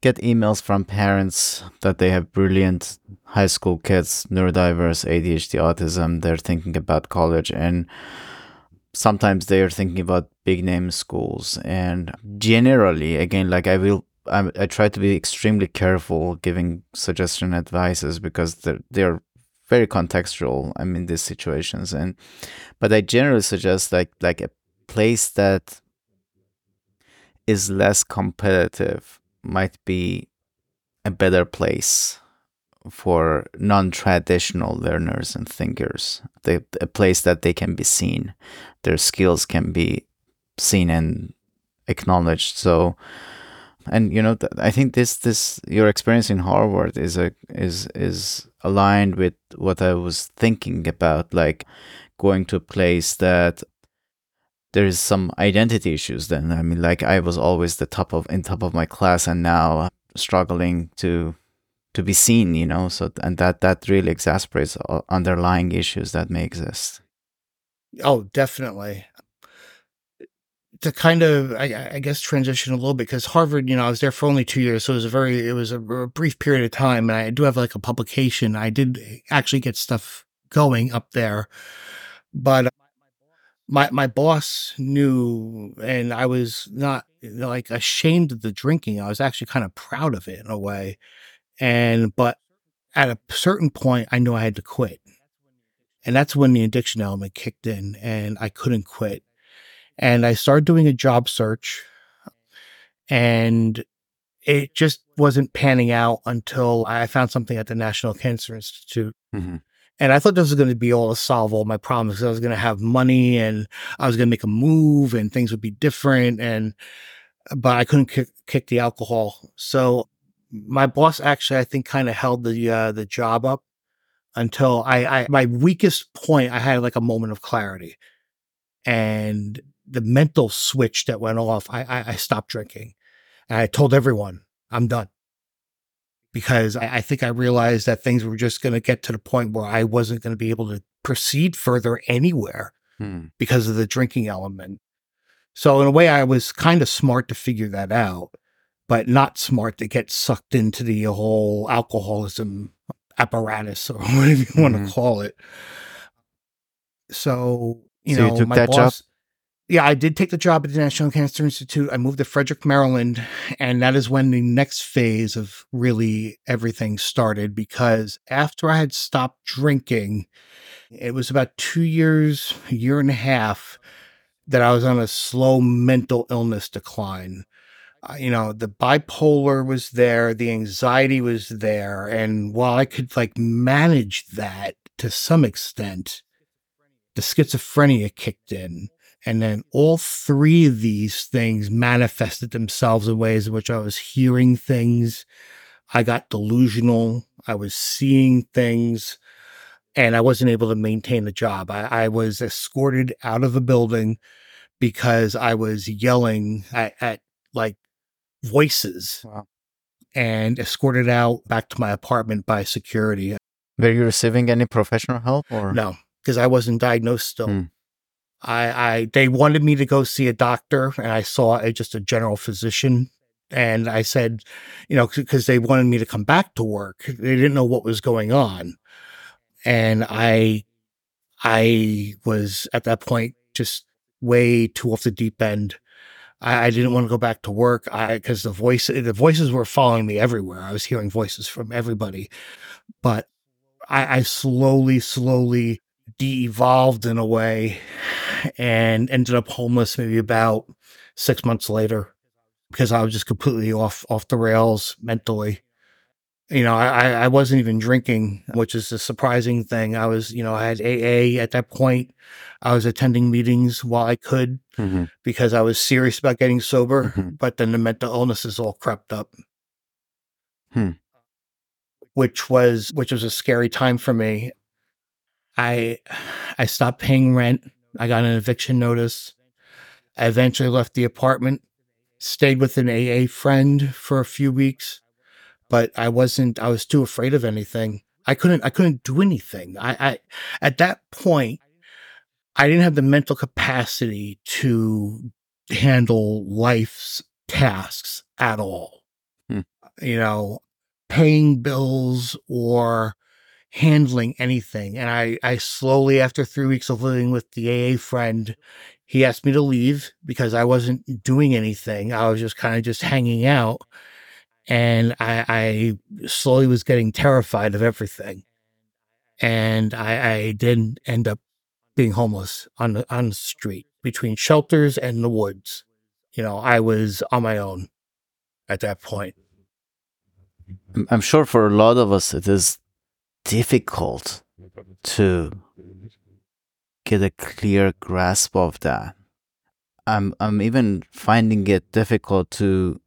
get emails from parents that they have brilliant high school kids, neurodiverse, ADHD, autism. They're thinking about college, and sometimes they are thinking about big name schools. And generally, again, like I will, I, I try to be extremely careful giving suggestion advices because they're they're very contextual. I mean, these situations, and but I generally suggest like like a place that is less competitive might be a better place for non-traditional learners and thinkers. A place that they can be seen. Their skills can be seen and acknowledged. So and you know i think this this your experience in harvard is a is is aligned with what i was thinking about like going to a place that there is some identity issues then. I mean like i was always the top of in top of my class and now struggling to to be seen you know? So and that that really exasperates uh, underlying issues that may exist. Oh definitely. To kind of I, I, guess transition a little bit because harvard you know i was there for only two years so it was a very it was a, a brief period of time and i do have like a publication. I did eh, actually get stuff going up there but my my boss knew and i was not like ashamed of the drinking. I was actually kind of proud of it in a way. And but at a certain point i knew i had to quit. And that's when the addiction element kicked in and i couldn't quit. And i started doing a job search and it just wasn't panning out until i found something at the national cancer institute mm-hmm. And I thought this was going to be all to solve all my problems. I was going to have money and I was going to make a move and things would be different. And, but I couldn't kick, kick the alcohol. So my boss actually, I think, kind of held the, uh, the job up until I, I, my weakest point, I had like a moment of clarity and the mental switch that went off. I, I, I stopped drinking and I told everyone, I'm done because I, I think I realized that things were just going to get to the point where I wasn't going to be able to proceed further anywhere hmm. because of the drinking element. So in a way, I was kind of smart to figure that out, but not smart to get sucked into the whole alcoholism apparatus or <laughs> whatever you mm-hmm. want to call it. So you so know, you my boss, job? Yeah, I did take the job at the National Cancer Institute. I moved to Frederick, Maryland, and that is when the next phase of really everything started because after I had stopped drinking, it was about two years, a year and a half that I was on a slow mental illness decline. Uh, you know, the bipolar was there, the anxiety was there. And while I could like manage that to some extent, the schizophrenia kicked in and then all three of these things manifested themselves in ways in which I was hearing things. I got delusional. I was seeing things and I wasn't able to maintain the job. I, I was escorted out of the building because I was yelling at, at like voices wow. and escorted out back to my apartment by security. Were you receiving any professional help or no? Because I wasn't diagnosed still. Hmm. I, I they wanted me to go see a doctor, and I saw a, just a general physician. And I said, you know, because they wanted me to come back to work. They didn't know what was going on, and I, I was at that point just way too off the deep end. I, I didn't want to go back to work. I because the voice the voices were following me everywhere. I was hearing voices from everybody, but I, I slowly, slowly de-evolved in a way and ended up homeless maybe about six months later because I was just completely off off the rails mentally. You know, I, I wasn't even drinking, which is a surprising thing. I was, you know, I had AA at that point. I was attending meetings while I could mm-hmm. because I was serious about getting sober, mm-hmm. but then the mental illnesses all crept up. Hmm. Which was which was a scary time for me. I I stopped paying rent. I got an eviction notice. I eventually left the apartment, stayed with an AA friend for a few weeks, but I wasn't I was too afraid of anything. I couldn't I couldn't do anything. I, I at that point I didn't have the mental capacity to handle life's tasks at all. Hmm. You know, paying bills or handling anything. And I, I slowly, after three weeks of living with the AA friend, he asked me to leave because I wasn't doing anything. I was just kind of just hanging out. And I, I slowly was getting terrified of everything. And I, I did end up being homeless on the, on the street between shelters and the woods. You know, I was on my own at that point. I'm- I'm sure for a lot of us, it is difficult to get a clear grasp of that. I'm I'm even finding it difficult to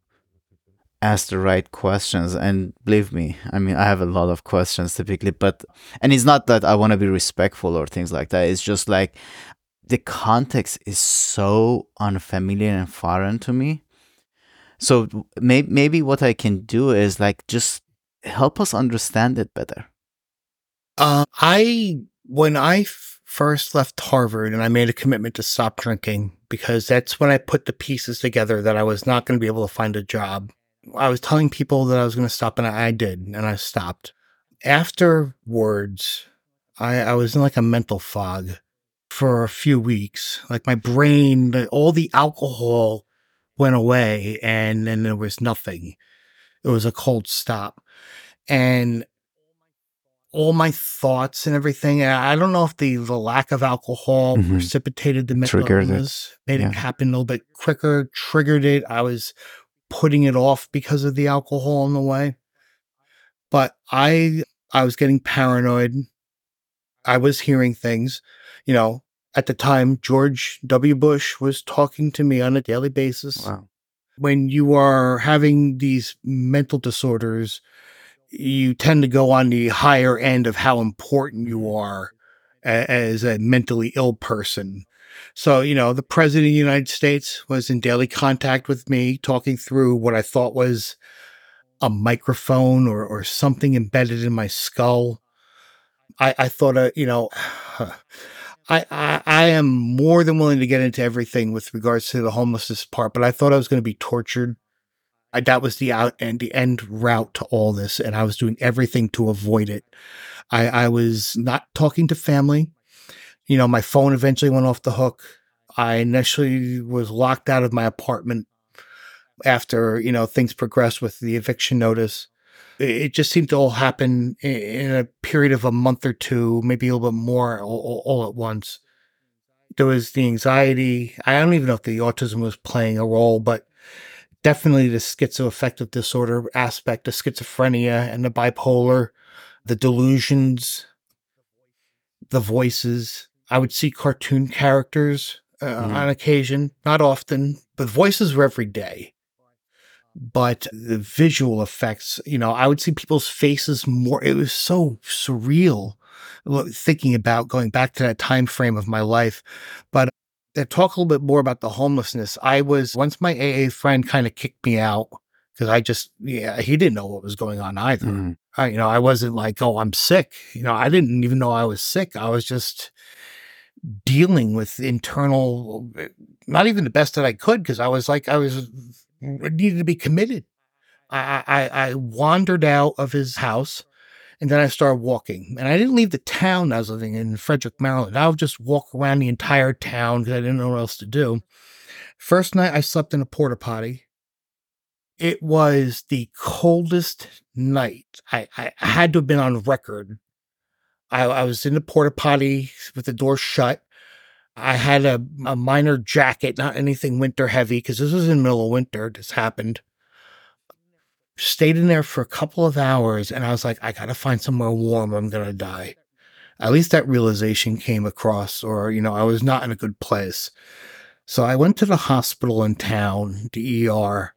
ask the right questions. And believe me i mean i have a lot of questions typically but and it's not that i want to be respectful or things like that. It's just like the context is so unfamiliar and foreign to me. So maybe maybe what i can do is like just help us understand it better Uh, I when I f- first left Harvard and I made a commitment to stop drinking because that's when I put the pieces together that I was not going to be able to find a job. I was telling people that I was going to stop, and I, did, and I stopped. Afterwards, I, I was in like a mental fog for a few weeks. Like my brain, all the alcohol went away, and then there was nothing. It was a cold stop, and all my thoughts and everything. and I don't know if the, the lack of alcohol Mhm. precipitated the mental Triggered it. illness, made Yeah. it happen a little bit quicker, triggered it. I was putting it off because of the alcohol in the way. But I I was getting paranoid. I was hearing things. You know, at the time, George W. Bush was talking to me on a daily basis wow when you are having these mental disorders, you tend to go on the higher end of how important you are as a mentally ill person. So, you know, the president of the United States was in daily contact with me, talking through what I thought was a microphone or, or something embedded in my skull. I, I thought, uh, you know, <sighs> I, I I am more than willing to get into everything with regards to the homelessness part, but I thought I was going to be tortured. I, that was the out and the end route to all this, and I was doing everything to avoid it. I, I was not talking to family. You know, my phone eventually went off the hook. I initially was locked out of my apartment after you know things progressed with the eviction notice. It, just seemed to all happen in, a period of a month or two, maybe a little bit more, all, all at once. There was the anxiety. I don't even know if the autism was playing a role, but definitely the schizoaffective disorder aspect, the schizophrenia and the bipolar, the delusions, the voices. I would see cartoon characters uh, Mhm. on occasion, not often, but voices were every day. But the visual effects, you know, I would see people's faces more. It was so surreal thinking about going back to that time frame of my life. But to talk a little bit more about the homelessness, I was once my AA friend kind of kicked me out because I just, yeah, he didn't know what was going on either. Mhm. I, you know, I wasn't like, oh, I'm sick. You know, I didn't even know I was sick. I was just dealing with internal, not even the best that I could because I was like, I was needed to be committed. I, I, I wandered out of his house and then I started walking. And I didn't leave the town I was living in, Frederick, Maryland. I would just walk around the entire town because I didn't know what else to do. First night I slept in a porta potty. It was the coldest night. I, I had to have been on record. I, I was in the porta potty with the door shut. I had a, a minor jacket, not anything winter heavy, because this was in the middle of winter. This happened. Stayed in there for a couple of hours, and I was like, I gotta find somewhere warm. I'm gonna die. At least that realization came across, or you know, I was not in a good place. So I went to the hospital in town, the ER,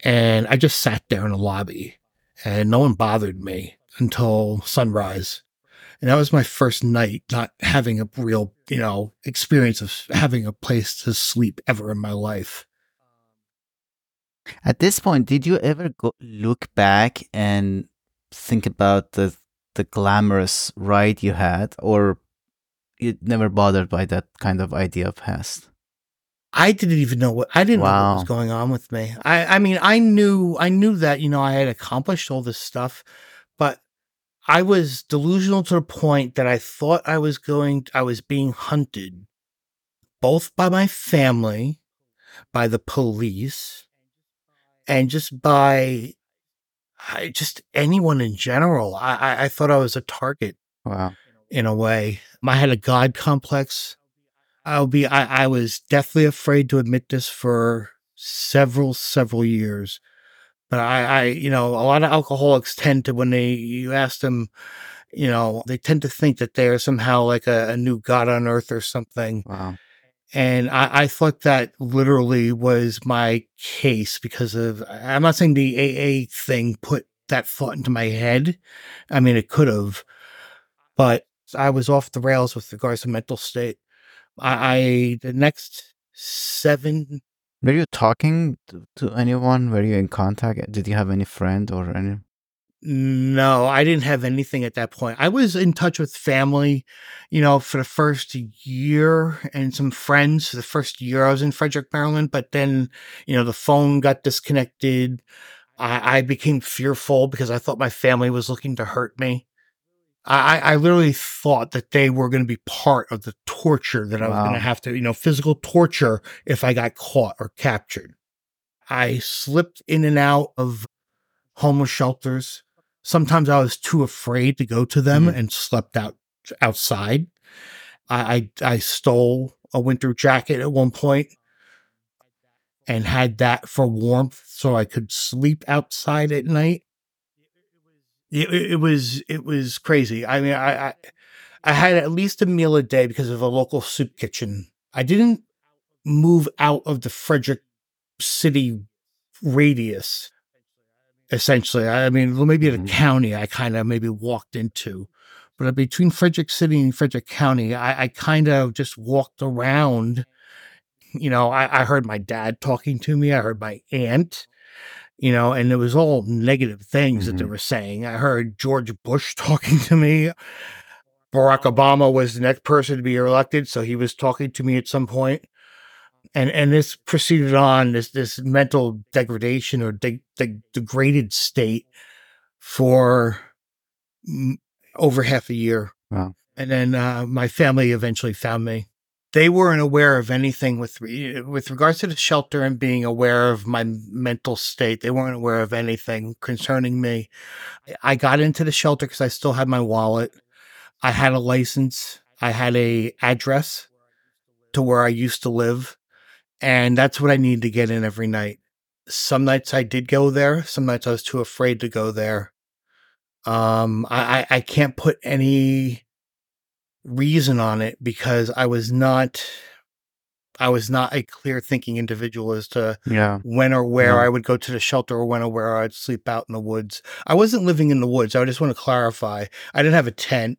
and I just sat there in the lobby, and no one bothered me until sunrise. And that was my first night not having a real, you know, experience of having a place to sleep ever in my life. At this point, did you ever go look back and think about the the glamorous ride you had, or you never bothered by that kind of idea of past. I didn't even know what I didn't know what was going on with me. I I mean I knew I knew that you know I had accomplished all this stuff, but I was delusional to the point that I thought I was going I was being hunted both by my family, by the police, and just by I, just anyone in general. I, I I thought I was a target Wow. in a way. I had a God complex. I'll be, I, I was deathly afraid to admit this for several, several years. But I, I, you know, a lot of alcoholics tend to, when they, you ask them, you know, they tend to think that they're somehow like a, a new God on earth or something. Wow. And I, I thought that literally was my case because of, I'm not saying the AA thing put that thought into my head. I mean, it could have, but I was off the rails with regards to mental state. I, I the next seven, Were you talking to, to anyone? Were you in contact? Did you have any friend or any? No, I didn't have anything at that point. I was in touch with family, you know, for the first year and some friends for the first year I was in Frederick, Maryland. But then, you know, the phone got disconnected. I, I became fearful because I thought my family was looking to hurt me. I, I literally thought that they were going to be part of the torture that I was going to have to, you know, physical torture if I got caught or captured. I slipped in and out of homeless shelters. Sometimes I was too afraid to go to them Mhm. and slept out outside. I, I I stole a winter jacket at one point and had that for warmth so I could sleep outside at night. It, it it was it was crazy. I mean, I, I I had at least a meal a day because of a local soup kitchen. I didn't move out of the Frederick City radius. Essentially, I mean, well, maybe the Mhm. county I kind of maybe walked into, but between Frederick City and Frederick County, I, I kind of just walked around. You know, I, I heard my dad talking to me. I heard my aunt you know, and it was all negative things that they Mhm. were saying. I heard George Bush <laughs> talking to me. Barack Obama was the next person to be elected, so he was talking to me at some point. And and this proceeded on this this mental degradation or de- de- degraded state for mm, over half a year. Wow. And then uh, my family eventually found me. They weren't aware of anything with re- with regards to the shelter and being aware of my mental state. They weren't aware of anything concerning me. I got into the shelter because I still had my wallet. I had a license. I had a address to where I used to live, and that's what I needed to get in every night. Some nights I did go there. Some nights I was too afraid to go there. Um, I, I, I can't put any reason on it because I was not I was not a clear thinking individual as to Yeah. when or where No. I would go to the shelter or when or where I'd sleep out in the woods. I wasn't living in the woods. I just want to clarify. I didn't have a tent.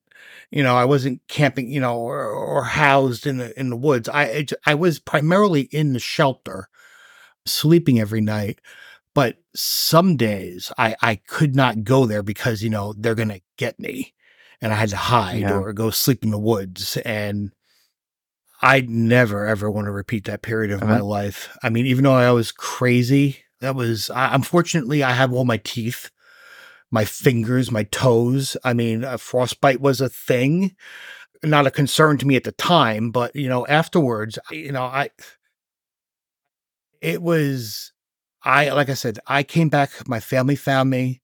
You know, I wasn't camping, you know, or, or housed in the in the woods. I I was primarily in the shelter, sleeping every night. But some days I I could not go there because you know they're gonna get me, and I had to hide Yeah. or go sleep in the woods. And I never ever want to repeat that period of my Uh-huh. life. I mean, even though I was crazy, that was I, unfortunately I have all my teeth, my fingers, my toes. I mean, uh, frostbite was a thing, not a concern to me at the time, but you know, afterwards, you know, I it was I like I said, I came back, my family found me.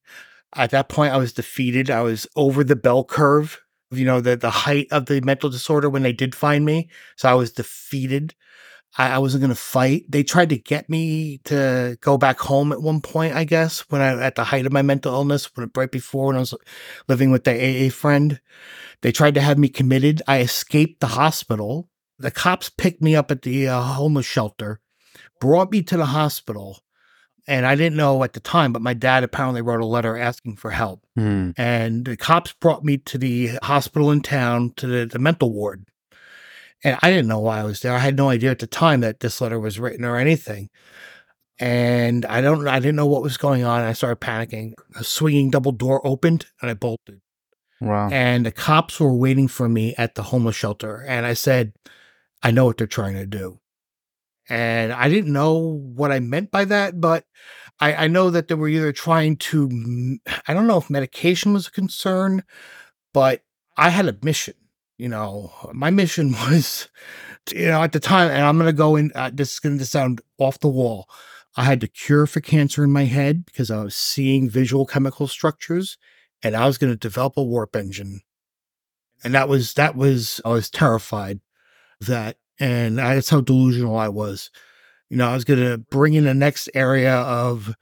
At that point I was defeated. I was over the bell curve, you know, the the height of the mental disorder when they did find me. So I was defeated. I, I wasn't gonna fight. They tried to get me to go back home at one point, I guess, when I at the height of my mental illness, when, right before when I was living with the AA friend. They tried to have me committed. I escaped the hospital. The cops picked me up at the uh, homeless shelter, brought me to the hospital, and I didn't know at the time, but my dad apparently wrote a letter asking for help. Hmm. And the cops brought me to the hospital in town to the, the mental ward. And I didn't know why I was there. I had no idea at the time that this letter was written or anything. And I don't, I didn't know what was going on. I started panicking. A swinging double door opened and I bolted. Wow. and the cops were waiting for me at the homeless shelter. And I said, I know what they're trying to do. And I didn't know what I meant by that, but I, I know that they were either trying to, I don't know if medication was a concern, but I had a mission. You know, my mission <laughs> was, to- you know, at the time, and I'm going to go in, uh, this is going to sound off the wall. I had the cure for cancer in my head because I was seeing visual chemical structures and I was going to develop a warp engine. And that was, that was, I was terrified that. And that's how delusional I was. You know, I was going to bring in the next area of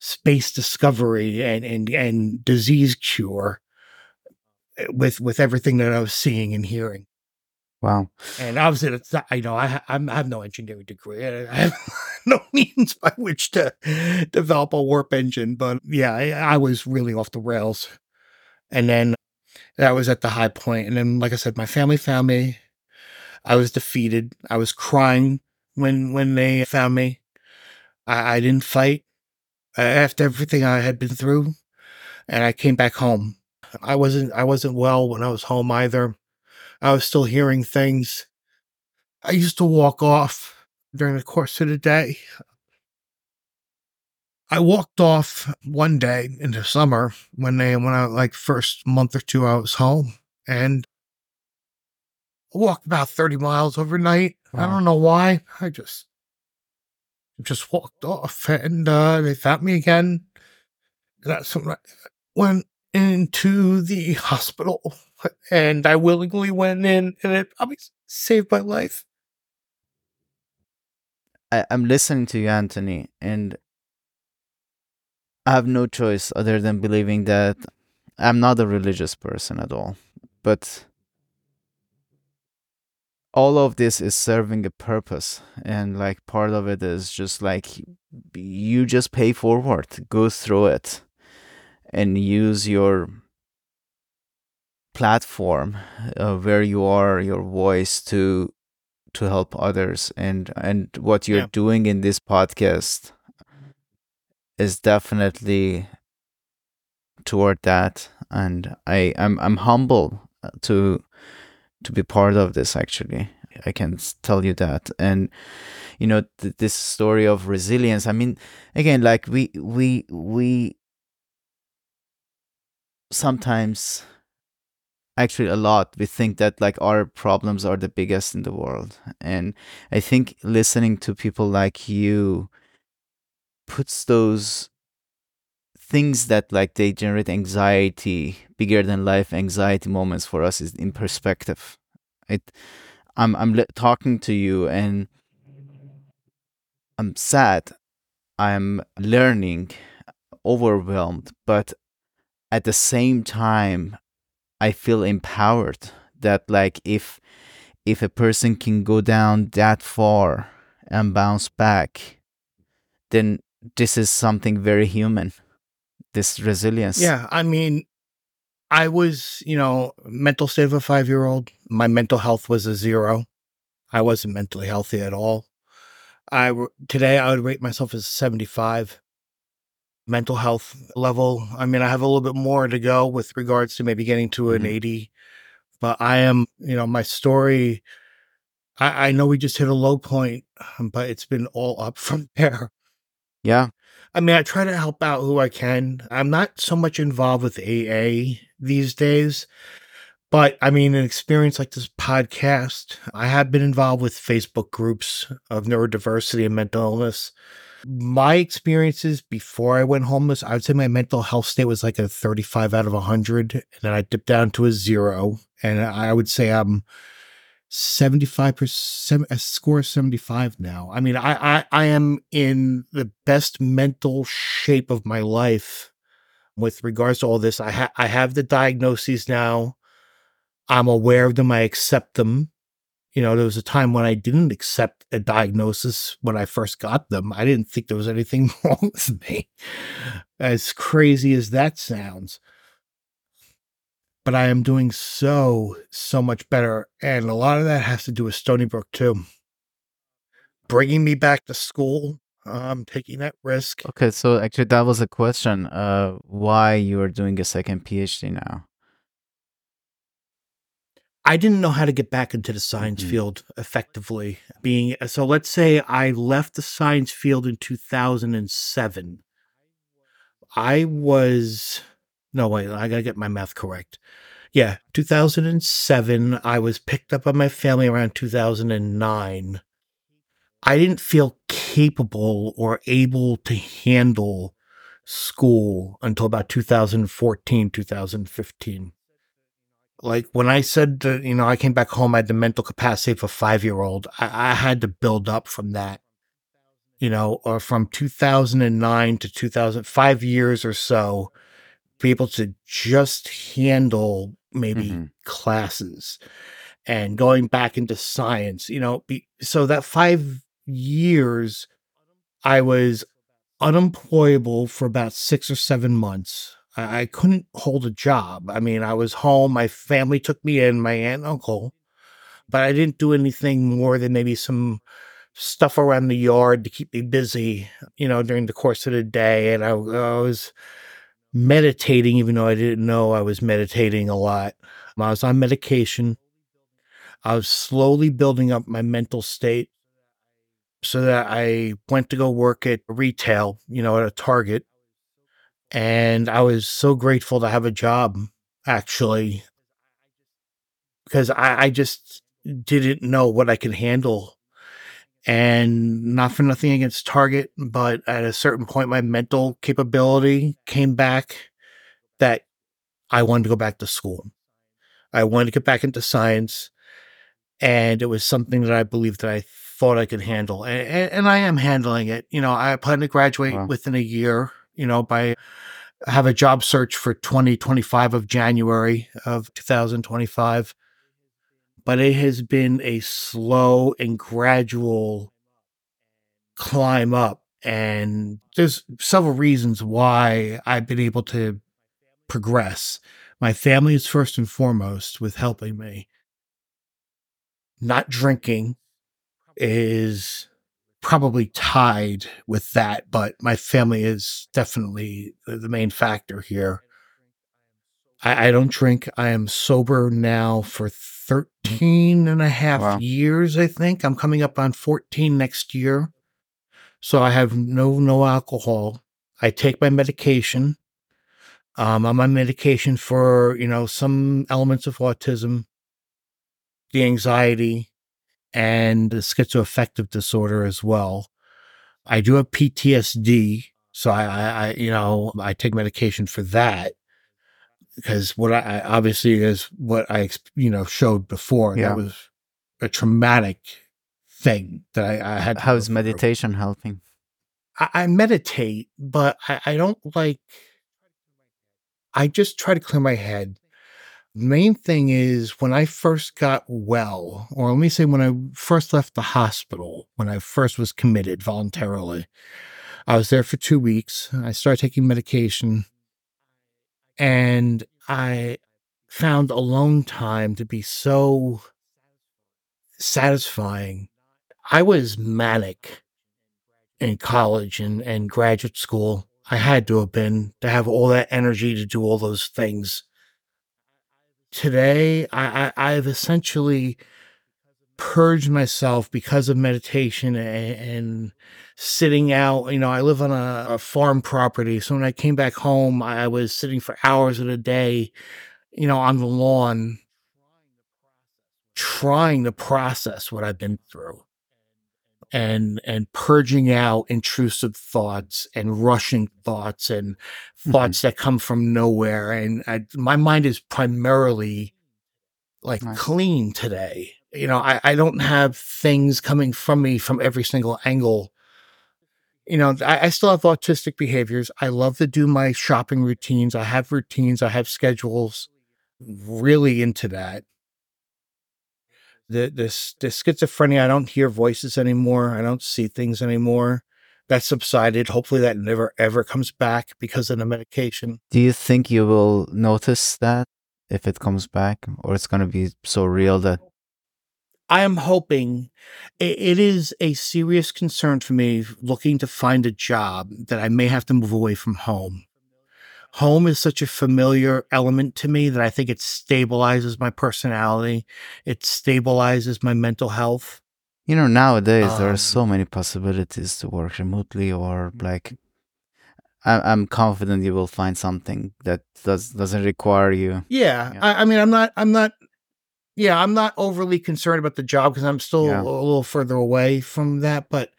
space discovery and, and, and disease cure Eh, with, with everything that I was seeing and hearing. Wow. And obviously, that's not, I know I, I'm, I have no engineering degree. I have <laughs> no means by which to develop a warp engine. But yeah, I, I was really off the rails. And then that was at the high point. And then, like I said, my family found me. I was defeated. I was crying when when they found me. I, I didn't fight after everything I had been through, and I came back home. I wasn't I wasn't well when I was home either. I was still hearing things. I used to walk off during the course of the day. I walked off one day in the summer when they when I like first month or two I was home and I walked about 30 miles overnight. I don't know why. I just just walked off and uh, they found me again. That's when into the hospital and I willingly went in and it probably saved my life. I, I'm listening to you, Anthony, and I have no choice other than believing that I'm not a religious person at all. But all of this is serving a purpose. And like part of it is just like you just pay forward, go through it, and use your platform uh, where you are, your voice to to help others. And and what you're Yeah. doing in this podcast is definitely toward that. And i i'm i'm humble uh, to to be part of this actually. I can tell you that. And you know th- this story of resilience i mean again like we we we sometimes actually a lot we think that like our problems are the biggest in the world. And i think listening to people like you puts those things that like they generate anxiety bigger than life anxiety moments for us is in perspective. It i'm i'm talking to you and i'm sad. I'm learning overwhelmed but at the same time I feel empowered that like if if a person can go down that far and bounce back, then this is something very human. This resilience. Yeah, I mean, I was, you know, mental state of a five year old. My mental health was a zero. I wasn't mentally healthy at all. I today I would rate myself as 75 mental health level. I mean, I have a little bit more to go with regards to maybe getting to an Mhm. 80, but I am, you know, my story. I, I know we just hit a low point, but it's been all up from <laughs> there. Yeah. I mean, I try to help out who I can. I'm not so much involved with AA these days, but I mean, an experience like this podcast, I have been involved with Facebook groups of neurodiversity and mental illness. My experiences before I went homeless, I would say my mental health state was like a 35 out of 100, and then I dipped down to a zero. And I would say I'm 75%, a score of 75 now. I mean, I, I, I am in the best mental shape of my life with regards to all this. I, ha- I have the diagnoses now. I'm aware of them. I accept them. You know, there was a time when I didn't accept a diagnosis when I first got them. I didn't think there was anything <laughs> wrong with me, as crazy as that sounds. But I am doing so, so much better. And a lot of that has to do with Stony Brook, too. Bringing me back to school, um, taking that risk. Okay. So actually, that was a question. Uh, why you are doing a second PhD now? I didn't know how to get back into the science Mhm. field effectively. Being so, let's say I left the science field in 2007. I was no wait, I gotta get my math correct. Yeah, 2007. I was picked up by my family around 2009. I didn't feel capable or able to handle school until about 2014, 2015 like when I said that, you know, I came back home, I had the mental capacity of a five year old. I, I had to build up from that, you know, or from 2009 to 2005 years or so, be able to just handle maybe Mhm. classes and going back into science, you know, be, so that five years, I was unemployable for about six or seven months. I, I couldn't hold a job. I mean, I was home. My family took me in, my aunt and uncle, but I didn't do anything more than maybe some stuff around the yard to keep me busy, you know, during the course of the day. And I, I was meditating, even though I didn't know I was meditating a lot. I was on medication. I was slowly building up my mental state so that I went to go work at retail, you know, at a Target. And I was so grateful to have a job, actually, because I, I just didn't know what I could handle. And not for nothing against Target, but at a certain point, my mental capability came back that I wanted to go back to school. I wanted to get back into science. And it was something that I believed that I thought I could handle. And, and, I am handling it. You know, I plan to graduate Wow. within a year, you know, by have a job search for 2025 of January of 2025. But it has been a slow and gradual climb up. And there's several reasons why I've been able to progress. My family is first and foremost with helping me. Not drinking is probably tied with that, but my family is definitely the main factor here. I, I don't drink. I am sober now for 13 and a half Wow. years, I think. I'm coming up on 14 next year. So I have no no alcohol. I take my medication. Um, I'm on medication for, you know, some elements of autism, the anxiety, and the schizoaffective disorder as well. I do have PTSD, so I, I, you know, I take medication for that because what I, I obviously is what I, you know, showed before. Yeah. That was a traumatic thing that I, I had. How's through. meditation helping? I, I meditate, but I, I don't like. I just try to clear my head. Main thing is when I first got well, or let me say when I first left the hospital, when I first was committed voluntarily, I was there for two weeks. I started taking medication, and I found alone time to be so satisfying. I was manic in college and, and graduate school. I had to have been to have all that energy to do all those things. Today, I, I, I've essentially purged myself because of meditation and, and sitting out. You know, I live on a, a farm property. So when I came back home, I was sitting for hours of the day, you know, on the lawn, trying to process what I've been through and and purging out intrusive thoughts and rushing thoughts and mm-hmm. thoughts that come from nowhere and I, my mind is primarily like Nice. clean today. You know I, I don't have things coming from me from every single angle. You know I, I still have autistic behaviors. I love to do my shopping routines. I have routines. I have schedules really into that the this the schizophrenia i don't hear voices anymore i don't see things anymore. That subsided hopefully that never ever comes back because of the medication. Do you think you will notice that if it comes back, or it's going to be so real that i am hoping. It, it is a serious concern for me looking to find a job that i may have to move away from home home is such a familiar element to me that I think it stabilizes my personality. It stabilizes my mental health. You know, nowadays there Um, are so many possibilities to work remotely or like I, I'm confident you will find something that does doesn't require you. Yeah, Yeah. I, I mean, I'm not, I'm not, yeah, I'm not overly concerned about the job because I'm still Yeah. a little further away from that. But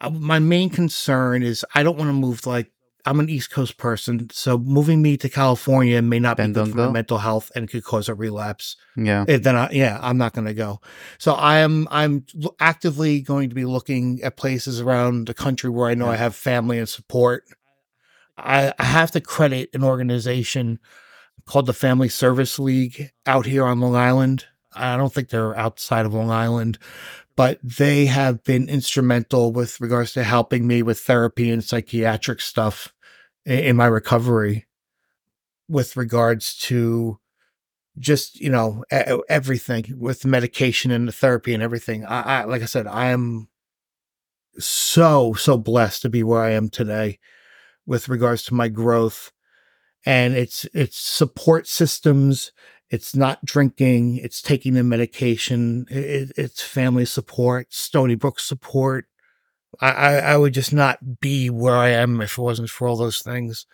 uh, my main concern is I don't want to move. Like I'm an East Coast person, so moving me to California may not Then be good for my mental health and could cause a relapse. Yeah. Eh, then I, yeah, I'm not going to go. So I am, I'm actively going to be looking at places around the country where I know I have family and support. I, I have to credit an organization called the Family Service League out here on Long Island. I don't think they're outside of Long Island, but they have been instrumental with regards to helping me with therapy and psychiatric stuff in, my recovery with regards to just, you know, everything with medication and the therapy and everything. I, I like I said, I am so, so blessed to be where I am today with regards to my growth and it's it's support systems it's not drinking it's taking the medication it, it's family support stony brook support I, I i would just not be where i am if it wasn't for all those things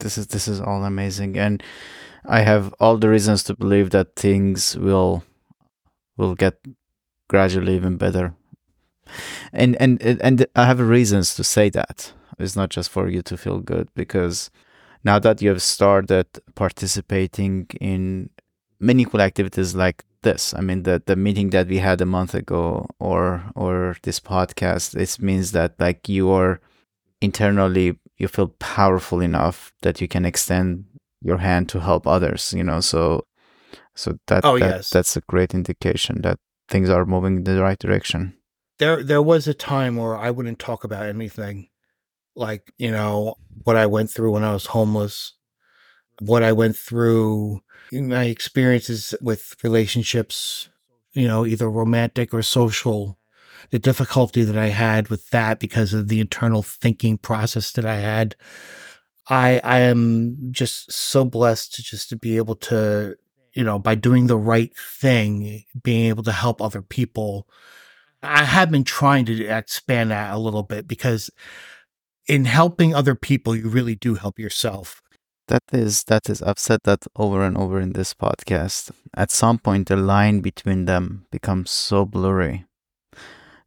This is this is all amazing and I have all the reasons to believe that things will will get gradually even better. And and and I have reasons to say that. It's not just for you to feel good because now that you have started participating in many cool activities like this, I mean the the meeting that we had a month ago or or this podcast, this means that like you are internally you feel powerful enough that you can extend your hand to help others, you know. So so that, Oh, that yes. that's a great indication that things are moving in the right direction. there there was a time where i wouldn't talk about anything like you know what i went through when i was homeless what i went through my experiences with relationships you know either romantic or social the difficulty that i had with that because of the internal thinking process that i had i i am just so blessed to just to be able to you know by doing the right thing being able to help other people I have been trying to expand that a little bit because in helping other people, you really do help yourself. That is that is I've said that over and over in this podcast. At some point the line between them becomes so blurry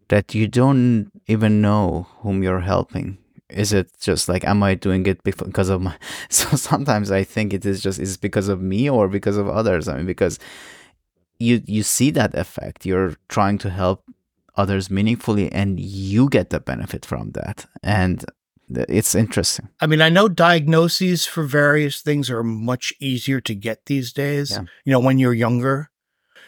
that you don't even know whom you're helping. Is it just like am I doing it because of my <laughs> so sometimes I think it is just is it because of me or because of others. I mean because you you see that effect. You're trying to help others meaningfully and you get the benefit from that. And it's interesting. I mean, I know diagnoses for various things are much easier to get these days. Yeah. You know, when you're younger,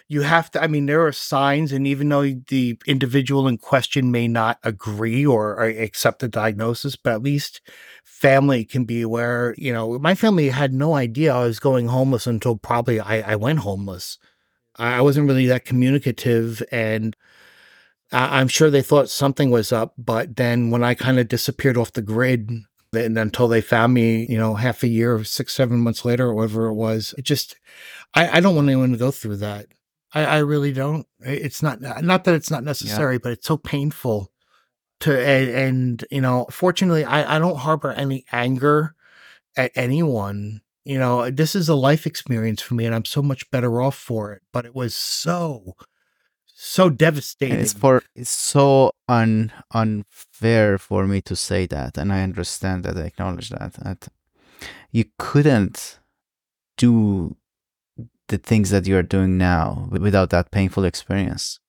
you have to, I mean, there are signs, and even though the individual in question may not agree or, or accept the diagnosis, but at least family can be aware. You know, my family had no idea I was going homeless until probably I, I went homeless. I I wasn't really that communicative and I- I'm sure they thought something was up, but then when I kind of disappeared off the grid, and until they found me, you know, half a year, six, seven months later, or whatever it was, it just, I, I don't want anyone to go through that. I, I really don't. It's not, uh, not that it's not necessary, but it's so painful to, and, and you know, fortunately, I, I don't harbor any anger at anyone. You know, this is a life experience for me, and I'm so much better off for it. But it was so, so devastating. And it's for it's so un unfair for me to say that, and I understand that. I acknowledge that. That you couldn't do the things that you are doing now without that painful experience.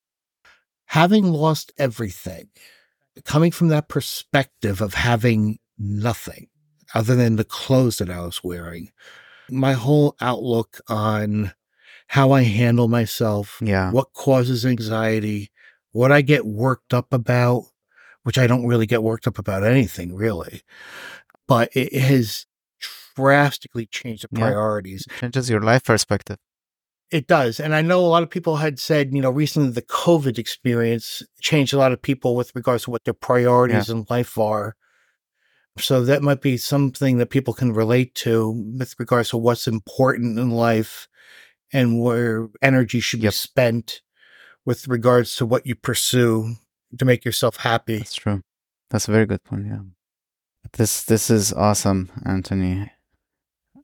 having lost everything, coming from that perspective of having nothing other than the clothes that I was wearing, my whole outlook on how I handle myself, Yeah, what causes anxiety, what I get worked up about, which I don't really get worked up about anything really, but it has drastically changed the Yeah. priorities. changes your life perspective. It does. And I know a lot of people had said, you know, recently the COVID experience changed a lot of people with regards to what their priorities in life are. So that might be something that people can relate to with regards to what's important in life and where energy should Yep. be spent with regards to what you pursue to make yourself happy. That's true. That's a very good point. Yeah. This this is awesome, Anthony.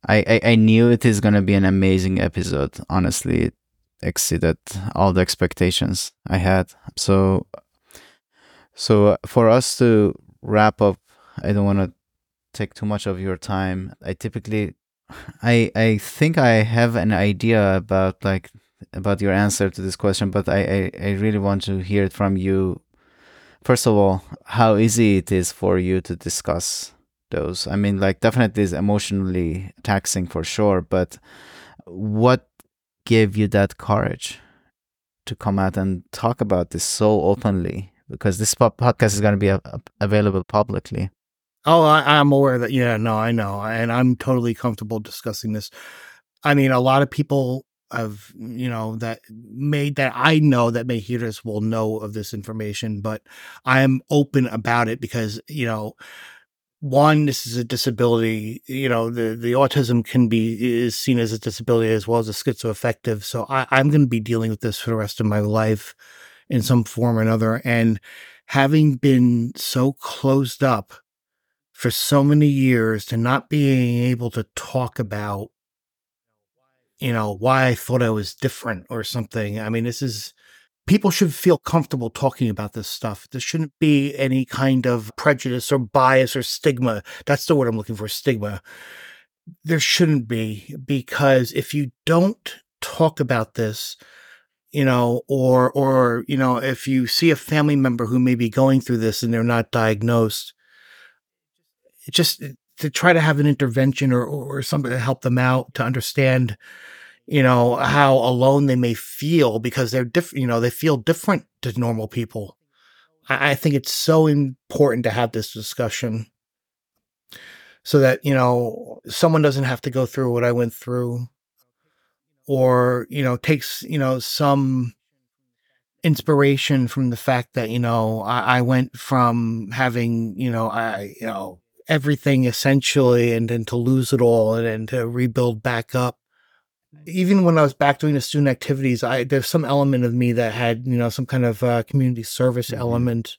I I, I knew it is gonna be an amazing episode. Honestly, it exceeded all the expectations I had. So so uh, for us to wrap up, I don't want to take too much of your time. I typically I I think I have an idea about like about your answer to this question, but I, I, I really want to hear it from you first of all, how easy it is for you to discuss those. I mean, like, definitely is emotionally taxing for sure, but what gave you that courage to come out and talk about this so openly? Because this podcast is going to be available publicly. Oh, I, I'm aware that. Yeah, no, I know. And I'm totally comfortable discussing this. I mean, a lot of people have, you know, that made that I know that may hear this will know of this information, but I am open about it because, you know, one, this is a disability, you know, the, the autism can be is seen as a disability as well as a schizoaffective. So I, I'm going to be dealing with this for the rest of my life in some form or another. And having been so closed up for so many years to not being able to talk about you know why i thought i was different or something. I mean this is people should feel comfortable talking about this stuff. There shouldn't be any kind of prejudice or bias or stigma. That's the word i'm looking for stigma. There shouldn't be because if you don't talk about this you know or or you know if you see a family member who may be going through this and they're not diagnosed it just to try to have an intervention or, or something to help them out to understand you know how alone they may feel because they're different you know they feel different to normal people. I, I think it's so important to have this discussion so that you know someone doesn't have to go through what i went through or you know takes you know some inspiration from the fact that you know I, I went from having you know I you know everything essentially and then to lose it all and then to rebuild back up even when I was back doing the student activities, I there's some element of me that had you know some kind of uh, community service Mhm. element,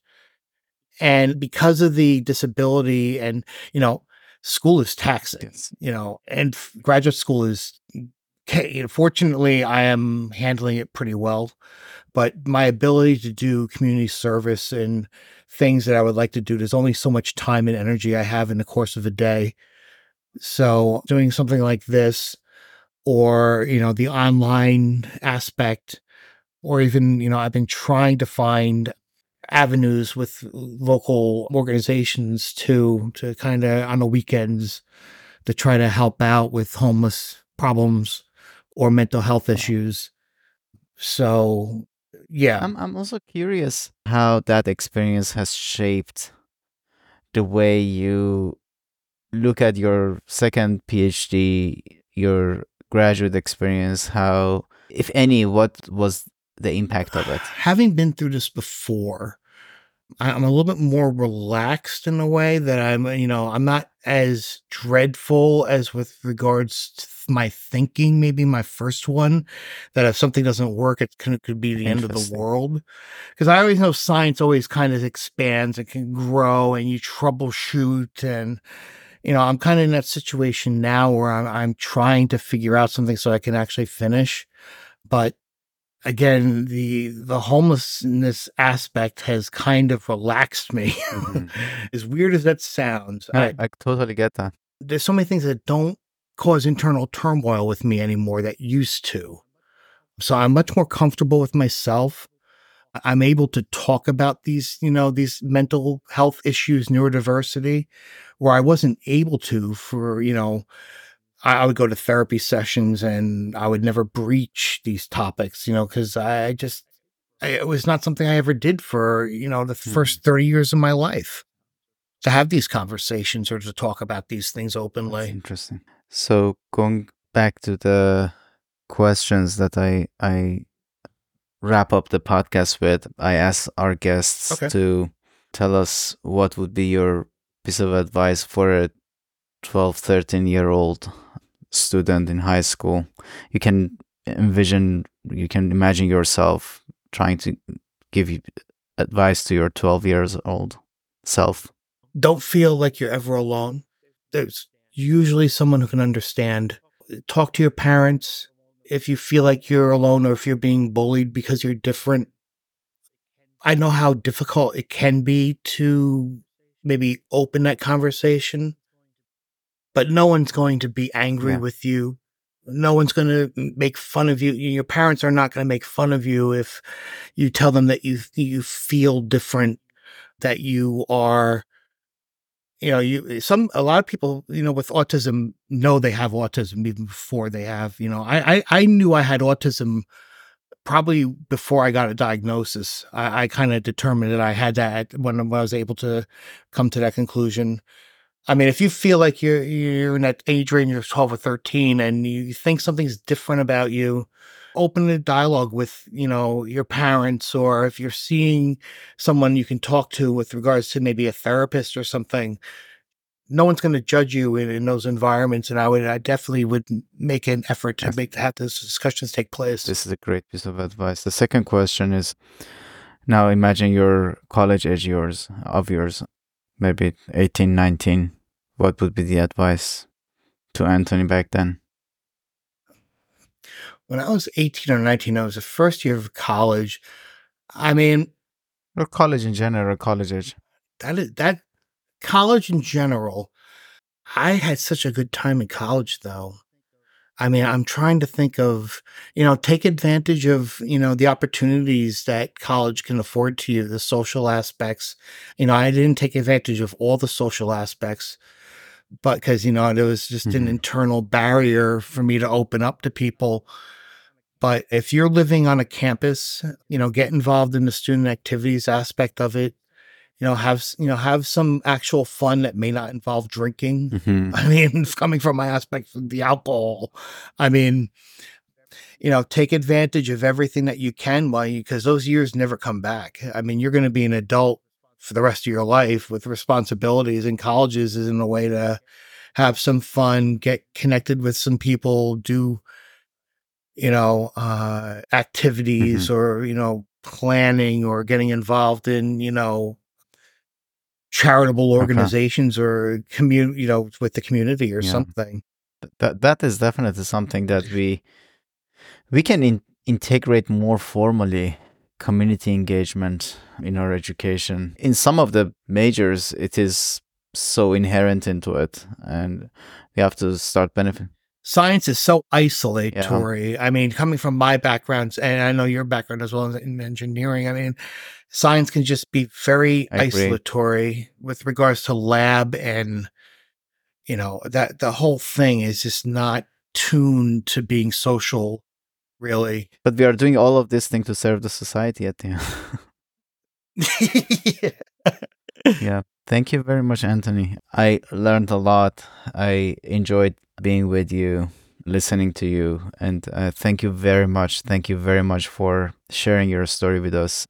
and because of the disability and you know school is taxing, Yes. you know, and f- graduate school is. okay, you know, Fortunately, I am handling it pretty well, but my ability to do community service and things that I would like to do, there's only so much time and energy I have in the course of a day. So doing something like this or you know the online aspect or even you know i've been trying to find avenues with local organizations to to kind of on the weekends to try to help out with homeless problems or mental health issues so yeah I'm I'm also curious how that experience has shaped the way you look at your second PhD, your graduate experience, how if any, what was the impact of it? having been through this before i'm a little bit more relaxed in a way that i'm you know i'm not as dreadful as with regards to my thinking maybe my first one that if something doesn't work it could, could be the end of the world. Because i always know science always kind of expands and can grow and you troubleshoot and you know i'm kind of in that situation now where I'm, I'm trying to figure out something so i can actually finish but again the the homelessness aspect has kind of relaxed me Mhm. <laughs> as weird as that sounds I, I, I totally get that. there's so many things that don't cause internal turmoil with me anymore that used to so i'm much more comfortable with myself i'm able to talk about these you know these mental health issues neurodiversity where i wasn't able to for you know I I would go to therapy sessions and I would never breach these topics, you know, because I just, I, it was not something I ever did for, you know, the first mm. 30 years of my life to have these conversations or to talk about these things That's openly. interesting. So going back to the questions that I I wrap up the podcast with, I ask our guests Okay. to tell us what would be your piece of advice for a 12, 13 year old student in high school? You can envision, you can imagine yourself trying to give advice to your 12 years old self. Don't feel like you're ever alone. There's usually someone who can understand. Talk to your parents if you feel like you're alone or if you're being bullied because you're different. I know how difficult it can be to maybe open that conversation, but no one's going to be angry Yeah. with you. No one's going to make fun of you. Your parents are not going to make fun of you if you tell them that you you feel different, that you are you know, you some a lot of people, you know, with autism know they have autism even before they have, you know, I I, I knew I had autism probably before I got a diagnosis. I, I kind of determined that I had that when I was able to come to that conclusion. I mean, if you feel like you're you're in that age range of twelve or thirteen, and you think something's different about you, open a dialogue with you know your parents, or if you're seeing someone you can talk to with regards to maybe a therapist or something. No one's going to judge you in, in those environments, and I would, I definitely would make an effort to make have those discussions take place. This is a great piece of advice. The second question is now imagine your college age yours of yours, maybe 18, 19. What would be the advice to Anthony back then? when I was 18 or 19, I was the first year of college. I mean, Or college in general, college age. that is that college in general. I had such a good time in college though. I mean, I'm trying to think of, you know, take advantage of, you know, the opportunities that college can afford to you, the social aspects. You know, I didn't take advantage of all the social aspects, but because, you know, there was just an Mhm. internal barrier for me to open up to people. But if you're living on a campus, you know, get involved in the student activities aspect of it. You know, have you know have some actual fun that may not involve drinking. Mhm. I mean, <laughs> coming from my aspect of the alcohol, I mean, you know, take advantage of everything that you can while you because those years never come back. I mean, you're going to be an adult for the rest of your life with responsibilities, and colleges is in a way to have some fun, get connected with some people, do you know uh activities or you know planning or getting involved in you know charitable Okay. organizations or community you know with the community or Yeah. something that that is definitely something that we we can in, integrate more formally community engagement in our education in some of the majors it is so inherent into it and we have to start benefiting science is so isolatory. I mean coming from my background and i know your background as well in engineering i mean science can just be very I agree. isolatory with regards to lab and you know that the whole thing is just not tuned to being social really. But we are doing all of this thing to serve the society at the end. <laughs> Yeah. Thank you very much anthony. I learned a lot. I enjoyed being with you listening to you and uh, thank you very much thank you very much for sharing your story with us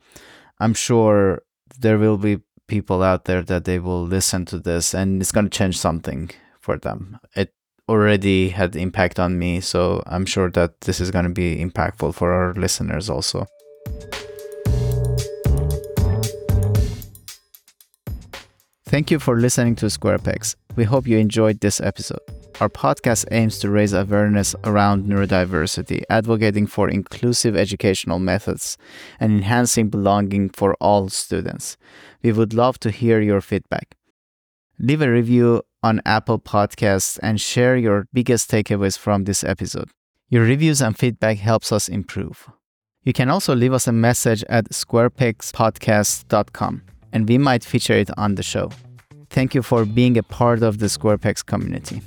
i'm sure there will be people out there that they will listen to this and it's going to change something for them it already had impact on me so i'm sure that this is going to be impactful for our listeners also Thank you for listening to SquarePegs. We hope you enjoyed this episode. Our podcast aims to raise awareness around neurodiversity, advocating for inclusive educational methods, and enhancing belonging for all students. We would love to hear your feedback. Leave a review on Apple Podcasts and share your biggest takeaways from this episode. Your reviews and feedback helps us improve. You can also leave us a message at squarepegspodcast.com and we might feature it on the show. Thank you for being a part of the SquarePegs community.